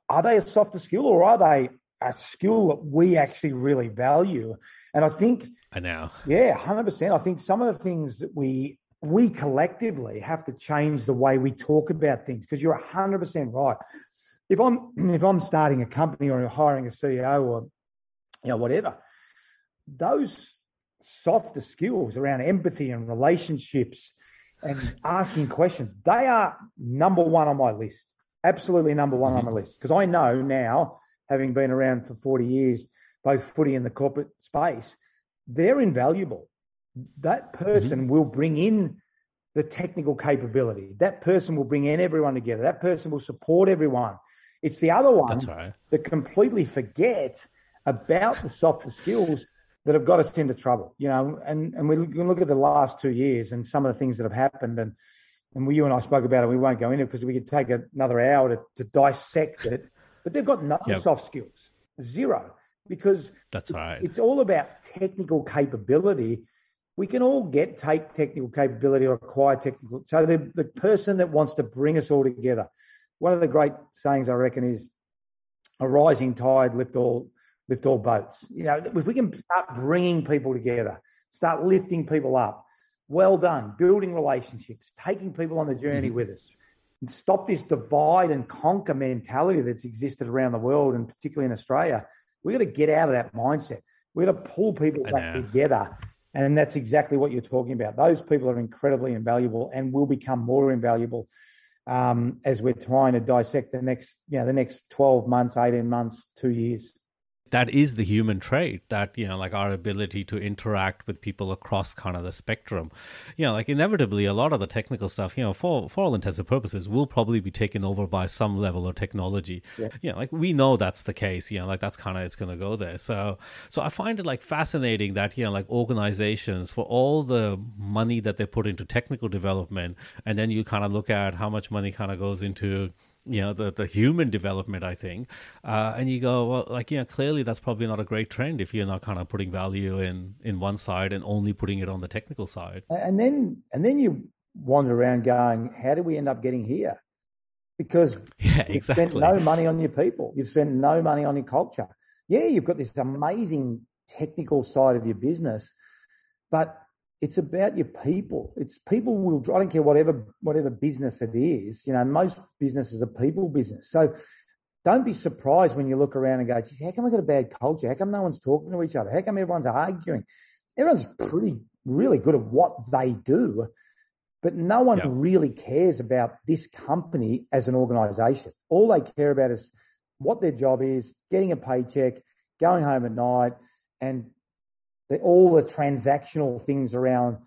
are they a softer skill or are they a skill that we actually really value? And I think i know yeah, hundred percent. I think some of the things that we we collectively have to change the way we talk about things because you're hundred percent right. If I'm if I'm starting a company or hiring a CEO or you know whatever, those softer skills around empathy and relationships and asking questions, they are number one on my list. Absolutely number one on mm-hmm. my list. Because I know now, having been around for 40 years, both footy and the corporate space, they're invaluable. That person mm-hmm. will bring in the technical capability. That person will bring in everyone together. That person will support everyone. It's the other one that's right that completely forget about the softer skills that have got us into trouble. You know, and and we look at the last two years and some of the things that have happened, and and we, you and I spoke about it. We won't go into it because we could take another hour to, to dissect it. But they've got no Yep. soft skills, zero, because that's right it's all about technical capability. We can all get take technical capability or acquire technical. So the, the person that wants to bring us all together. One of the great sayings I reckon is a rising tide lift all lift all boats. You know, if we can start bringing people together, start lifting people up, well done. Building relationships, taking people on the journey with us. Stop this divide and conquer mentality that's existed around the world and particularly in Australia. We've got to get out of that mindset. We've got to pull people back together. And that's exactly what you're talking about. Those people are incredibly invaluable and will become more invaluable um, as we're trying to dissect the next, you know, the next 12 months, 18 months, two years. That is the human trait that you know like our ability to interact with people across kind of the spectrum. You know like inevitably a lot of the technical stuff you know for for all intents and purposes will probably be taken over by some level of technology. Yeah. you know like we know that's the case you know like that's kind of it's going to go there. So so i find it like fascinating that you know like organizations for all the money that they put into technical development and then you kind of look at how much money kind of goes into you know the the human development i think uh, and you go well like you know clearly that's probably not a great trend if you're not kind of putting value in in one side and only putting it on the technical side And then and then you wander around going, how do we end up getting here? Because yeah exactly. you've spent no money on your people. You've spent no money on your culture. Yeah, you've got this amazing technical side of your business, but it's about your people. It's people will. I don't care whatever whatever business it is. You know, most businesses are people business. So don't be surprised when you look around and go, Geez, how come I got a bad culture? How come no one's talking to each other? How come everyone's arguing? Everyone's pretty really good at what they do, but no one really cares about this company as an organization. All they care about is what their job is, getting a paycheck, going home at night, and the, all the transactional things around.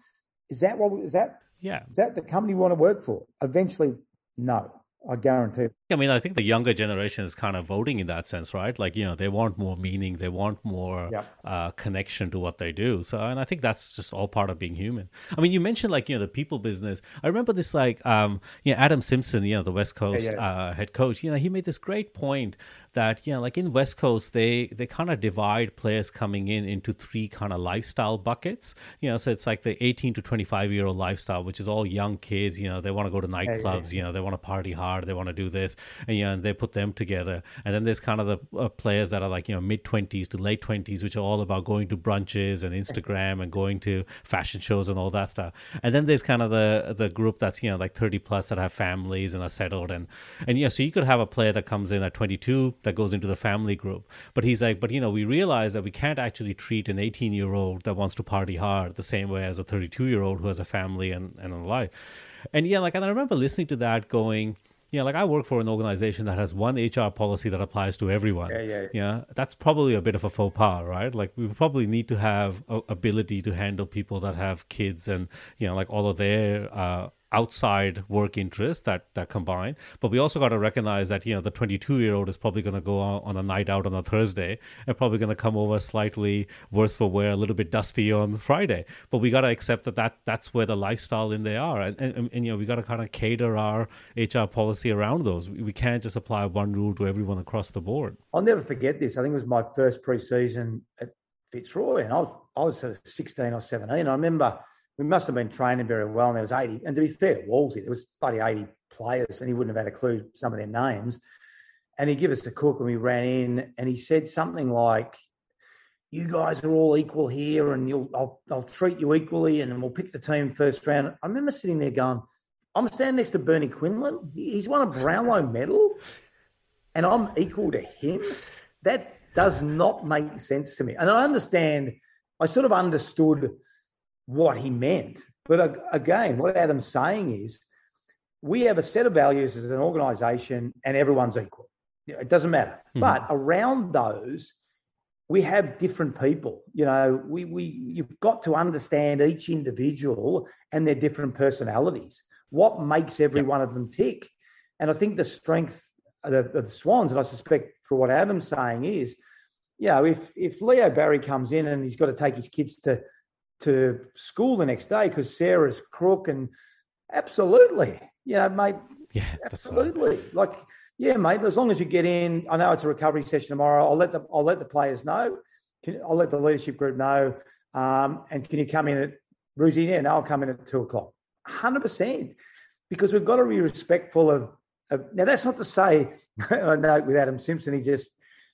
Is that what is that yeah is that the company we want to work for? Eventually, no. I guarantee. I mean, I think the younger generation is kind of voting in that sense, right? Like, you know, they want more meaning, they want more Yeah. uh, connection to what they do. So, and I think that's just all part of being human. I mean, you mentioned like, you know, the people business. I remember this, like, um, you know, Adam Simpson, you know, the West Coast yeah. Uh, head coach, you know, he made this great point that, you know, like in West Coast, they, they kind of divide players coming in into three kind of lifestyle buckets. You know, so it's like the 18 to 25 year old lifestyle, which is all young kids, you know, they want to go to nightclubs, you know, they want to party hard, they want to do this. And you know, and they put them together. And then there's kind of the uh, players that are like you know mid twenties to late twenties, which are all about going to brunches and Instagram and going to fashion shows and all that stuff. And then there's kind of the the group that's you know like thirty plus that have families and are settled and and yeah, so you could have a player that comes in at twenty two that goes into the family group, but he's like, but you know, we realize that we can't actually treat an eighteen year old that wants to party hard the same way as a thirty two year old who has a family and and a life. And yeah, like and I remember listening to that going yeah, like I work for an organization that has one HR policy that applies to everyone. Yeah, yeah. Yeah, that's probably a bit of a faux pas, right? Like we probably need to have a ability to handle people that have kids and you know, like all of their uh, outside work interests that that combine. But we also got to recognize that you know the 22 year old is probably going to go on a night out on a thursday and probably going to come over slightly worse for wear a little bit dusty on friday. But we got to accept that, that that's where the lifestyle in they are. And, and, and you know we got to kind of cater our hr policy around those. We, we can't just apply one rule to everyone across the board. I'll never forget this. I think it was my first preseason at fitzroy and i was i was 16 or 17 i remember we must have been training very well. And there was 80. And to be fair to Wallsy, there was bloody 80 players and he wouldn't have had a clue some of their names. And he'd give us a cook and we ran in and he said something like, you guys are all equal here and you'll I'll, I'll treat you equally and we'll pick the team first round. I remember sitting there going, I'm standing next to Bernie Quinlan. He's won a Brownlow medal and I'm equal to him. That does not make sense to me. And I understand, I sort of understood – what he meant. But again, what Adam's saying is we have a set of values as an organization and everyone's equal. It doesn't matter. Mm-hmm. But around those, we have different people. You know, we, we you've got to understand each individual and their different personalities. What makes every one of them tick? And I think the strength of the, of the Swans, and I suspect for what Adam's saying is, you know, if if Leo Barry comes in and he's got to take his kids to to school the next day because Sarah's crook and absolutely, you know, mate. Yeah, absolutely. Right. Like, yeah, mate. As long as you get in, I know it's a recovery session tomorrow. I'll let the I'll let the players know. Can, I'll let the leadership group know. Um, and can you come in at Roosy? Yeah, no, I'll come in at two o'clock. Hundred percent, because we've got to be respectful of, of. Now, that's not to say. I know with Adam Simpson, he just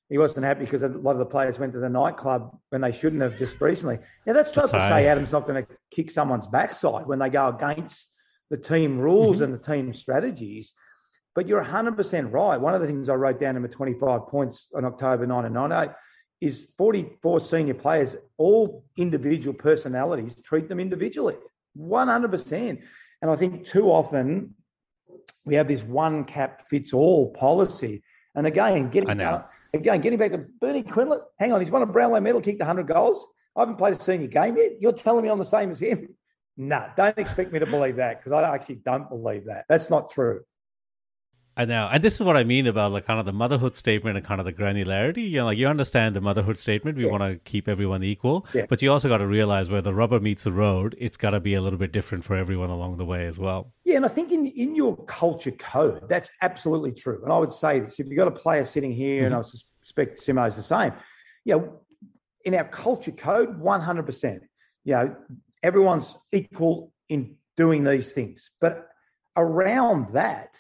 he wasn't happy because a lot of the players went to the nightclub when they shouldn't have just recently. Now, that's not to say Adam's not going to kick someone's backside when they go against the team rules mm-hmm. and the team strategies. But you're 100% right. One of the things I wrote down in my 25 points on October 9 and 98 is 44 senior players, all individual personalities, treat them individually. 100%. And I think too often we have this one cap fits all policy. And again, getting. I know. Again, getting back to Bernie Quinlan, hang on, he's won a Brownlow medal, kicked 100 goals. I haven't played a senior game yet. You're telling me I'm the same as him? No, nah, don't expect me to believe that because I actually don't believe that. That's not true. I know, and this is what I mean about like kind of the motherhood statement and kind of the granularity. You know, like you understand the motherhood statement. We yeah. want to keep everyone equal, yeah. but you also got to realize where the rubber meets the road. It's got to be a little bit different for everyone along the way as well. Yeah, and I think in in your culture code, that's absolutely true. And I would say this: if you've got a player sitting here, mm-hmm. and I suspect Simo is the same, you know, in our culture code, one hundred percent, you know, everyone's equal in doing these things, but around that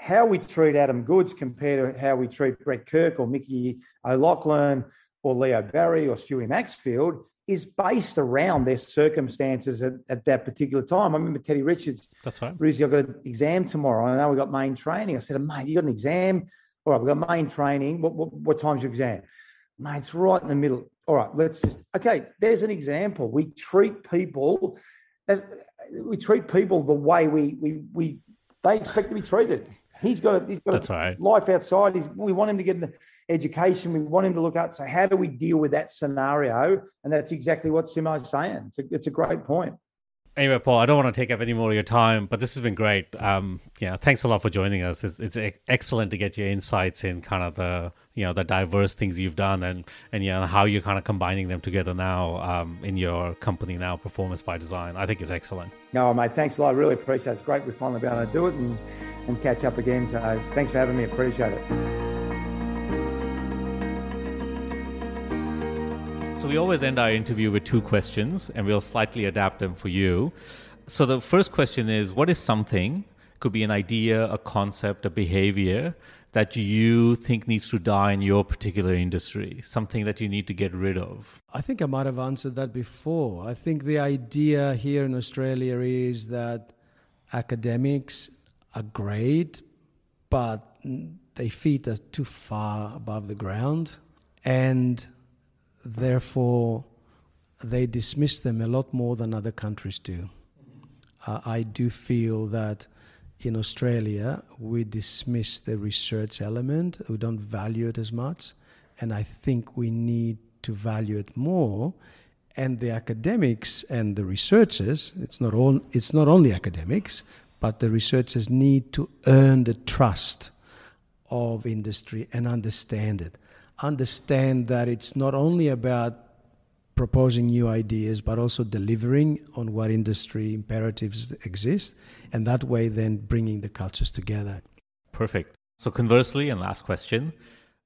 how we treat Adam Goodes compared to how we treat Brett Kirk or Mickey O'Loughlin or Leo Barry or Stewie Maxfield is based around their circumstances at, at, that particular time. I remember Teddy Richards. That's right. Roosy, I've got an exam tomorrow. I know we've got main training. I said, mate, you got an exam? All right, we've got main training. What, what, what time's your exam? Mate, it's right in the middle. All right, let's just, okay, there's an example. We treat people, as, we treat people the way we, we, we, they expect to be treated. He's got a, he's got a right. life outside. He's, we want him to get an education. We want him to look up. So how do we deal with that scenario? And that's exactly what Simo's saying. It's a, it's a great point. Anyway, Paul, I don't want to take up any more of your time, but this has been great. Um, yeah, thanks a lot for joining us. It's, it's excellent to get your insights in kind of the you know the diverse things you've done and and know how you're kind of combining them together now um, in your company now, Performance by Design. I think it's excellent. No, mate, thanks a lot. I really appreciate it. It's great we're finally being able to do it and and catch up again. So thanks for having me. Appreciate it. So we always end our interview with two questions, and we'll slightly adapt them for you. So the first question is, what is something could be an idea, a concept, a behavior that you think needs to die in your particular industry, something that you need to get rid of? I think I might have answered that before. I think the idea here in Australia is that academics are great, but their feet are too far above the ground, and therefore they dismiss them a lot more than other countries do. Uh, I do feel that in Australia we dismiss the research element, we don't value it as much, and I think we need to value it more. And the academics and the researchers, it's not, all, it's not only academics, but the researchers need to earn the trust of industry and understand it. Understand that it's not only about proposing new ideas, but also delivering on what industry imperatives exist, and that way then bringing the cultures together. Perfect. So, conversely, and last question.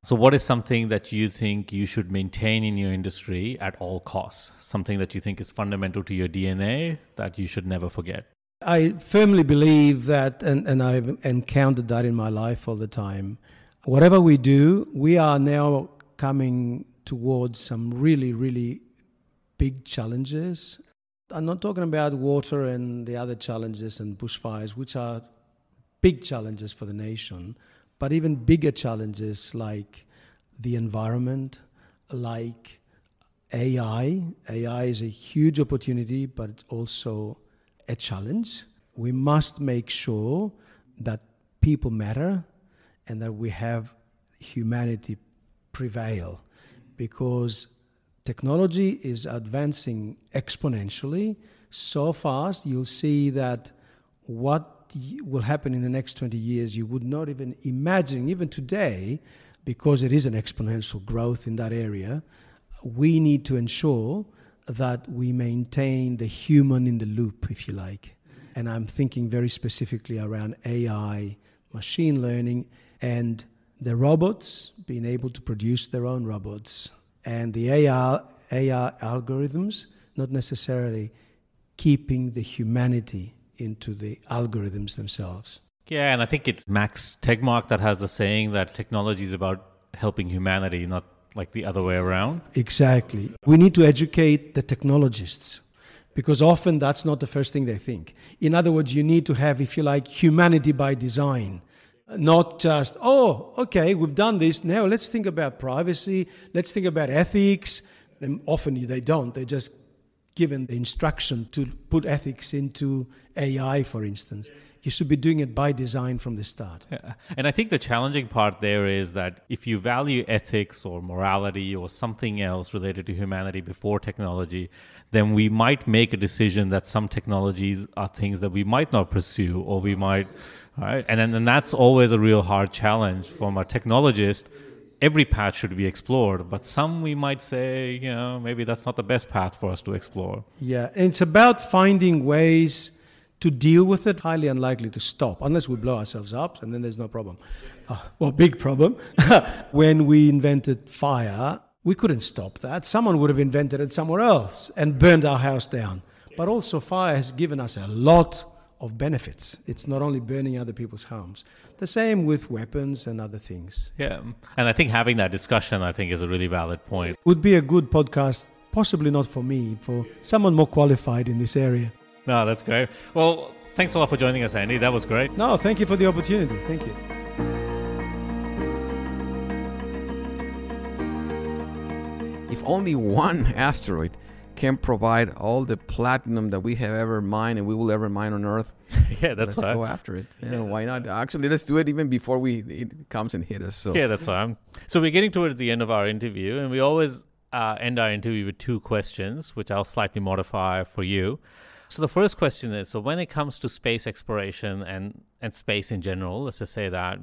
So, what is something that you think you should maintain in your industry at all costs? Something that you think is fundamental to your DNA that you should never forget? I firmly believe that, and, and I've encountered that in my life all the time. Whatever we do, we are now coming towards some really, really big challenges. I'm not talking about water and the other challenges and bushfires, which are big challenges for the nation, but even bigger challenges like the environment, like AI. AI is a huge opportunity, but also a challenge. We must make sure that people matter and that we have humanity prevail because technology is advancing exponentially so fast you'll see that what will happen in the next 20 years you would not even imagine even today because it is an exponential growth in that area we need to ensure that we maintain the human in the loop, if you like. And I'm thinking very specifically around AI, machine learning, and the robots being able to produce their own robots, and the AI, AI algorithms not necessarily keeping the humanity into the algorithms themselves. Yeah, and I think it's Max Tegmark that has the saying that technology is about helping humanity, not like the other way around? Exactly. We need to educate the technologists because often that's not the first thing they think. In other words, you need to have, if you like, humanity by design. Not just, oh, okay, we've done this. Now let's think about privacy. Let's think about ethics. And often they don't. They're just given the instruction to put ethics into AI, for instance you should be doing it by design from the start. Yeah. And I think the challenging part there is that if you value ethics or morality or something else related to humanity before technology, then we might make a decision that some technologies are things that we might not pursue or we might, right? And then and that's always a real hard challenge from a technologist. Every path should be explored, but some we might say, you know, maybe that's not the best path for us to explore. Yeah, and it's about finding ways to deal with it, highly unlikely to stop unless we blow ourselves up, and then there's no problem. Uh, well, big problem. when we invented fire, we couldn't stop that. Someone would have invented it somewhere else and burned our house down. But also, fire has given us a lot of benefits. It's not only burning other people's homes. The same with weapons and other things. Yeah, and I think having that discussion, I think, is a really valid point. Would be a good podcast, possibly not for me, for someone more qualified in this area. No, that's great. Well, thanks a lot for joining us, Andy. That was great. No, thank you for the opportunity. Thank you. If only one asteroid can provide all the platinum that we have ever mined and we will ever mine on Earth, yeah, that's let's go after it. Yeah, why not? Actually, let's do it even before we it comes and hit us. So yeah, that's fine. So we're getting towards the end of our interview, and we always uh, end our interview with two questions, which I'll slightly modify for you. So the first question is: so when it comes to space exploration and and space in general, let's just say that,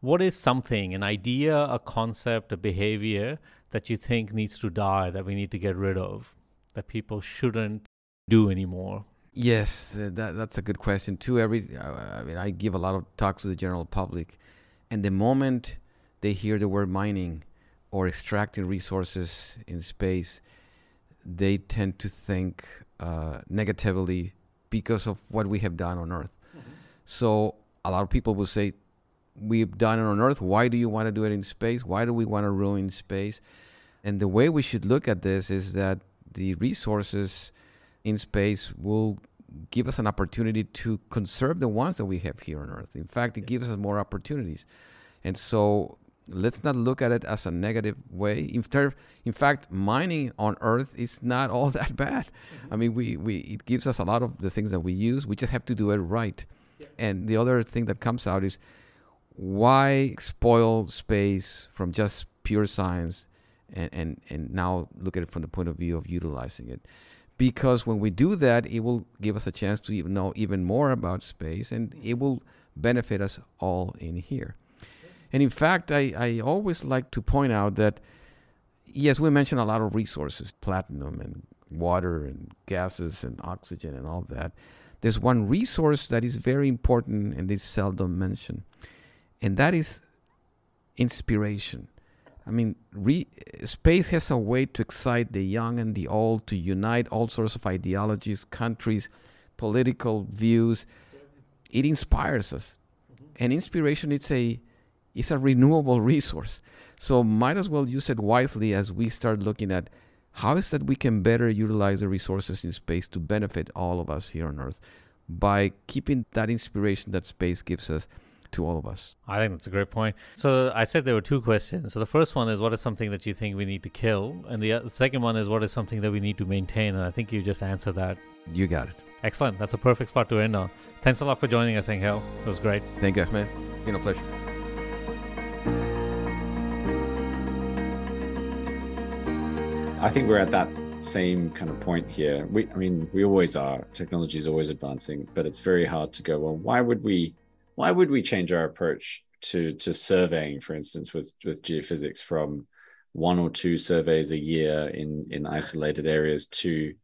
what is something, an idea, a concept, a behavior that you think needs to die, that we need to get rid of, that people shouldn't do anymore? Yes, uh, that that's a good question too. Every uh, I mean, I give a lot of talks to the general public, and the moment they hear the word mining or extracting resources in space, they tend to think uh, negatively because of what we have done on Earth. Mm-hmm. So a lot of people will say, we've done it on Earth. Why do you want to do it in space? Why do we want to ruin space? And the way we should look at this is that the resources in space will give us an opportunity to conserve the ones that we have here on Earth. In fact, it gives us more opportunities. And so let's not look at it as a negative way. In, ter- in fact, mining on Earth is not all that bad. Mm-hmm. I mean, we, we it gives us a lot of the things that we use. We just have to do it right. Yeah. And the other thing that comes out is why spoil space from just pure science and, and, and now look at it from the point of view of utilizing it because when we do that it will give us a chance to even know even more about space and it will benefit us all in here and in fact i, I always like to point out that yes we mentioned a lot of resources platinum and water and gases and oxygen and all that there's one resource that is very important and is seldom mentioned and that is inspiration. I mean, re- space has a way to excite the young and the old, to unite all sorts of ideologies, countries, political views. It inspires us, mm-hmm. and inspiration it's a it's a renewable resource. So might as well use it wisely as we start looking at how is that we can better utilize the resources in space to benefit all of us here on Earth by keeping that inspiration that space gives us to all of us. I think that's a great point. So I said there were two questions. So the first one is what is something that you think we need to kill, and the, uh, the second one is what is something that we need to maintain. And I think you just answered that. You got it. Excellent. That's a perfect spot to end on. Thanks a lot for joining us, Angel. It was great. Thank you, man. Been a pleasure. I think we're at that same kind of point here. We, I mean, we always are. Technology is always advancing, but it's very hard to go. Well, why would we why would we change our approach to to surveying, for instance, with with geophysics from one or two surveys a year in in isolated areas to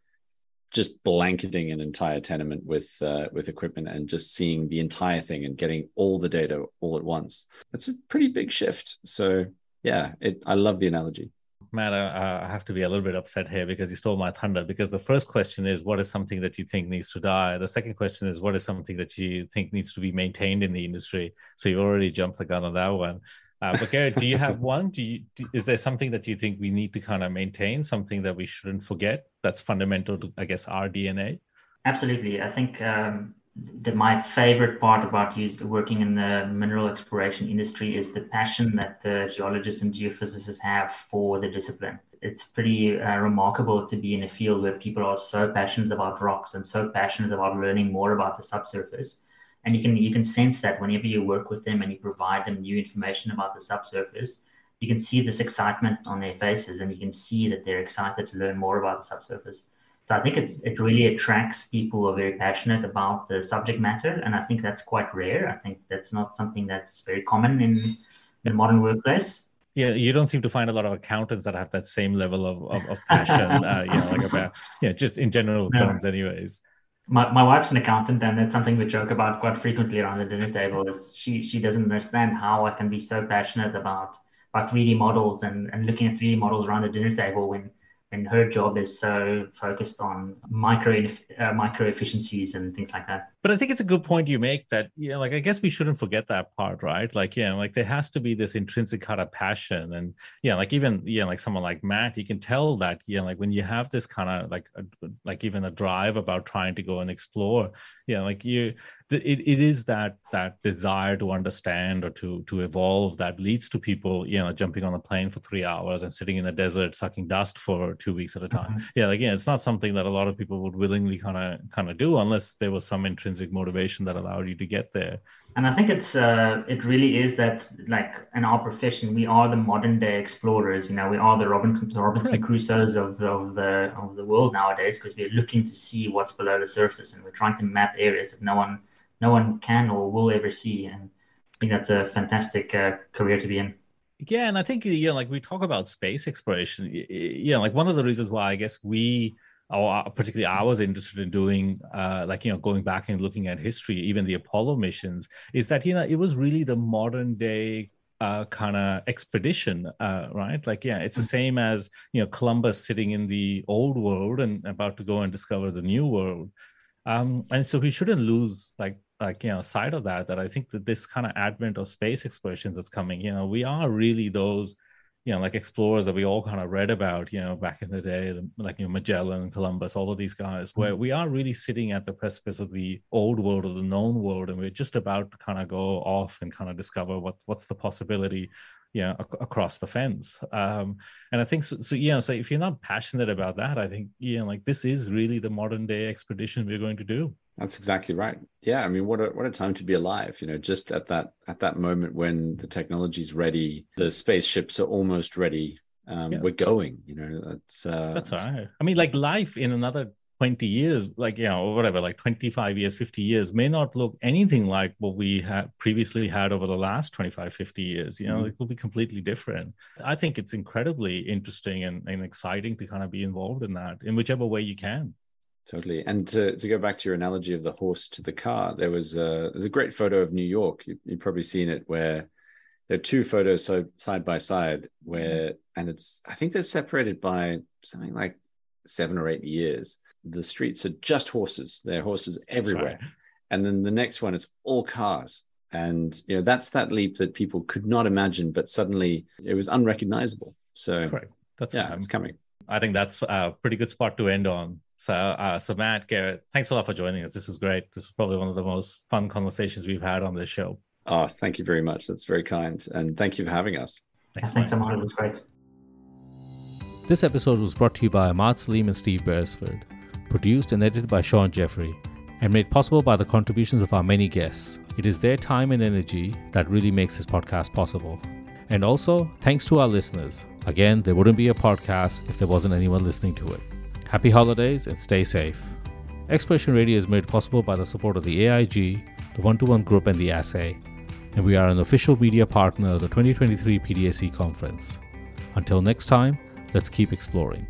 just blanketing an entire tenement with uh, with equipment and just seeing the entire thing and getting all the data all at once. That's a pretty big shift. So yeah, it, I love the analogy. Matt, I, I have to be a little bit upset here because you stole my thunder. Because the first question is, what is something that you think needs to die? The second question is, what is something that you think needs to be maintained in the industry? So you've already jumped the gun on that one. Uh, but Garrett, do you have one? Do you do, is there something that you think we need to kind of maintain? Something that we shouldn't forget? That's fundamental to, I guess, our DNA. Absolutely. I think um, the, my favorite part about working in the mineral exploration industry is the passion that the geologists and geophysicists have for the discipline. It's pretty uh, remarkable to be in a field where people are so passionate about rocks and so passionate about learning more about the subsurface. And you can you can sense that whenever you work with them and you provide them new information about the subsurface, you can see this excitement on their faces, and you can see that they're excited to learn more about the subsurface. So I think it's it really attracts people who are very passionate about the subject matter, and I think that's quite rare. I think that's not something that's very common in the modern workplace. Yeah, you don't seem to find a lot of accountants that have that same level of, of, of passion, uh, you know, like about yeah, just in general terms, anyways. My, my wife's an accountant, and that's something we joke about quite frequently around the dinner table. Is she she doesn't understand how I can be so passionate about about 3D models and, and looking at 3D models around the dinner table when and her job is so focused on micro uh, micro efficiencies and things like that. But i think it's a good point you make that you know, like i guess we shouldn't forget that part right? Like yeah like there has to be this intrinsic kind of passion and yeah like even yeah like someone like matt you can tell that yeah like when you have this kind of like a, like even a drive about trying to go and explore yeah like you it, it is that that desire to understand or to to evolve that leads to people you know jumping on a plane for three hours and sitting in the desert sucking dust for two weeks at a time. Mm-hmm. yeah again it's not something that a lot of people would willingly kind of kind of do unless there was some intrinsic motivation that allowed you to get there. And i think it's uh it really is that like in our profession we are the modern day explorers you know we are the robinson robinson crusoes of, of the of the world nowadays because we're looking to see what's below the surface and we're trying to map areas that no one no one can or will ever see. And I think that's a fantastic uh, career to be in. Yeah, and I think you know, like we talk about space exploration. You know, like one of the reasons why I guess we, or particularly I was interested in doing, uh, like you know, going back and looking at history, even the Apollo missions, is that you know it was really the modern day uh, kind of expedition, uh, right? Like, yeah, it's the mm. same as you know Columbus sitting in the old world and about to go and discover the new world. Um, and so we shouldn't lose like like you know side of that that I think that this kind of advent of space exploration that's coming, you know, we are really those you know, like explorers that we all kind of read about, you know, back in the day, like you know, Magellan, Columbus, all of these guys, where mm-hmm. we are really sitting at the precipice of the old world or the known world, and we're just about to kind of go off and kind of discover what what's the possibility, you know, ac- across the fence. Um, and I think so, so. Know, so if you're not passionate about that, I think you know, like this is really the modern day expedition we're going to do. That's exactly right. Yeah, I mean, what a what a time to be alive. You know, just at that at that moment when the technology is ready, the spaceships are almost ready. Um, yeah. We're going. You know, that's uh, that's right. I mean, like life in another 20 years like you know or whatever like 25 years 50 years may not look anything like what we had previously had over the last 25 50 years you know mm-hmm. it will be completely different i think it's incredibly interesting and, and exciting to kind of be involved in that in whichever way you can Totally. And to, to go back to your analogy of the horse to the car, there was a, there's a great photo of New York. You, have probably seen it where there are two photos so side by side where, and it's, I think they're separated by something like seven or eight years. The streets are just horses. There are horses everywhere. Right. And then the next one is all cars. And, you know, that's that leap that people could not imagine, but suddenly it was unrecognizable. So, Correct. That's yeah, it's coming. I think that's a pretty good spot to end on. So, uh, so Matt, Garrett, thanks a lot for joining us. This is great. This is probably one of the most fun conversations we've had on this show. Oh, thank you very much. That's very kind, and thank you for having us. Thanks, thanks so much. It was great. This episode was brought to you by Ahmad Salim and Steve Beresford, produced and edited by Sean Jeffrey, and made possible by the contributions of our many guests. It is their time and energy that really makes this podcast possible. And also, thanks to our listeners. Again, there wouldn't be a podcast if there wasn't anyone listening to it. Happy holidays and stay safe. Exploration Radio is made possible by the support of the AIG, the One to One Group, and the Assay, and we are an official media partner of the 2023 PDAC conference. Until next time, let's keep exploring.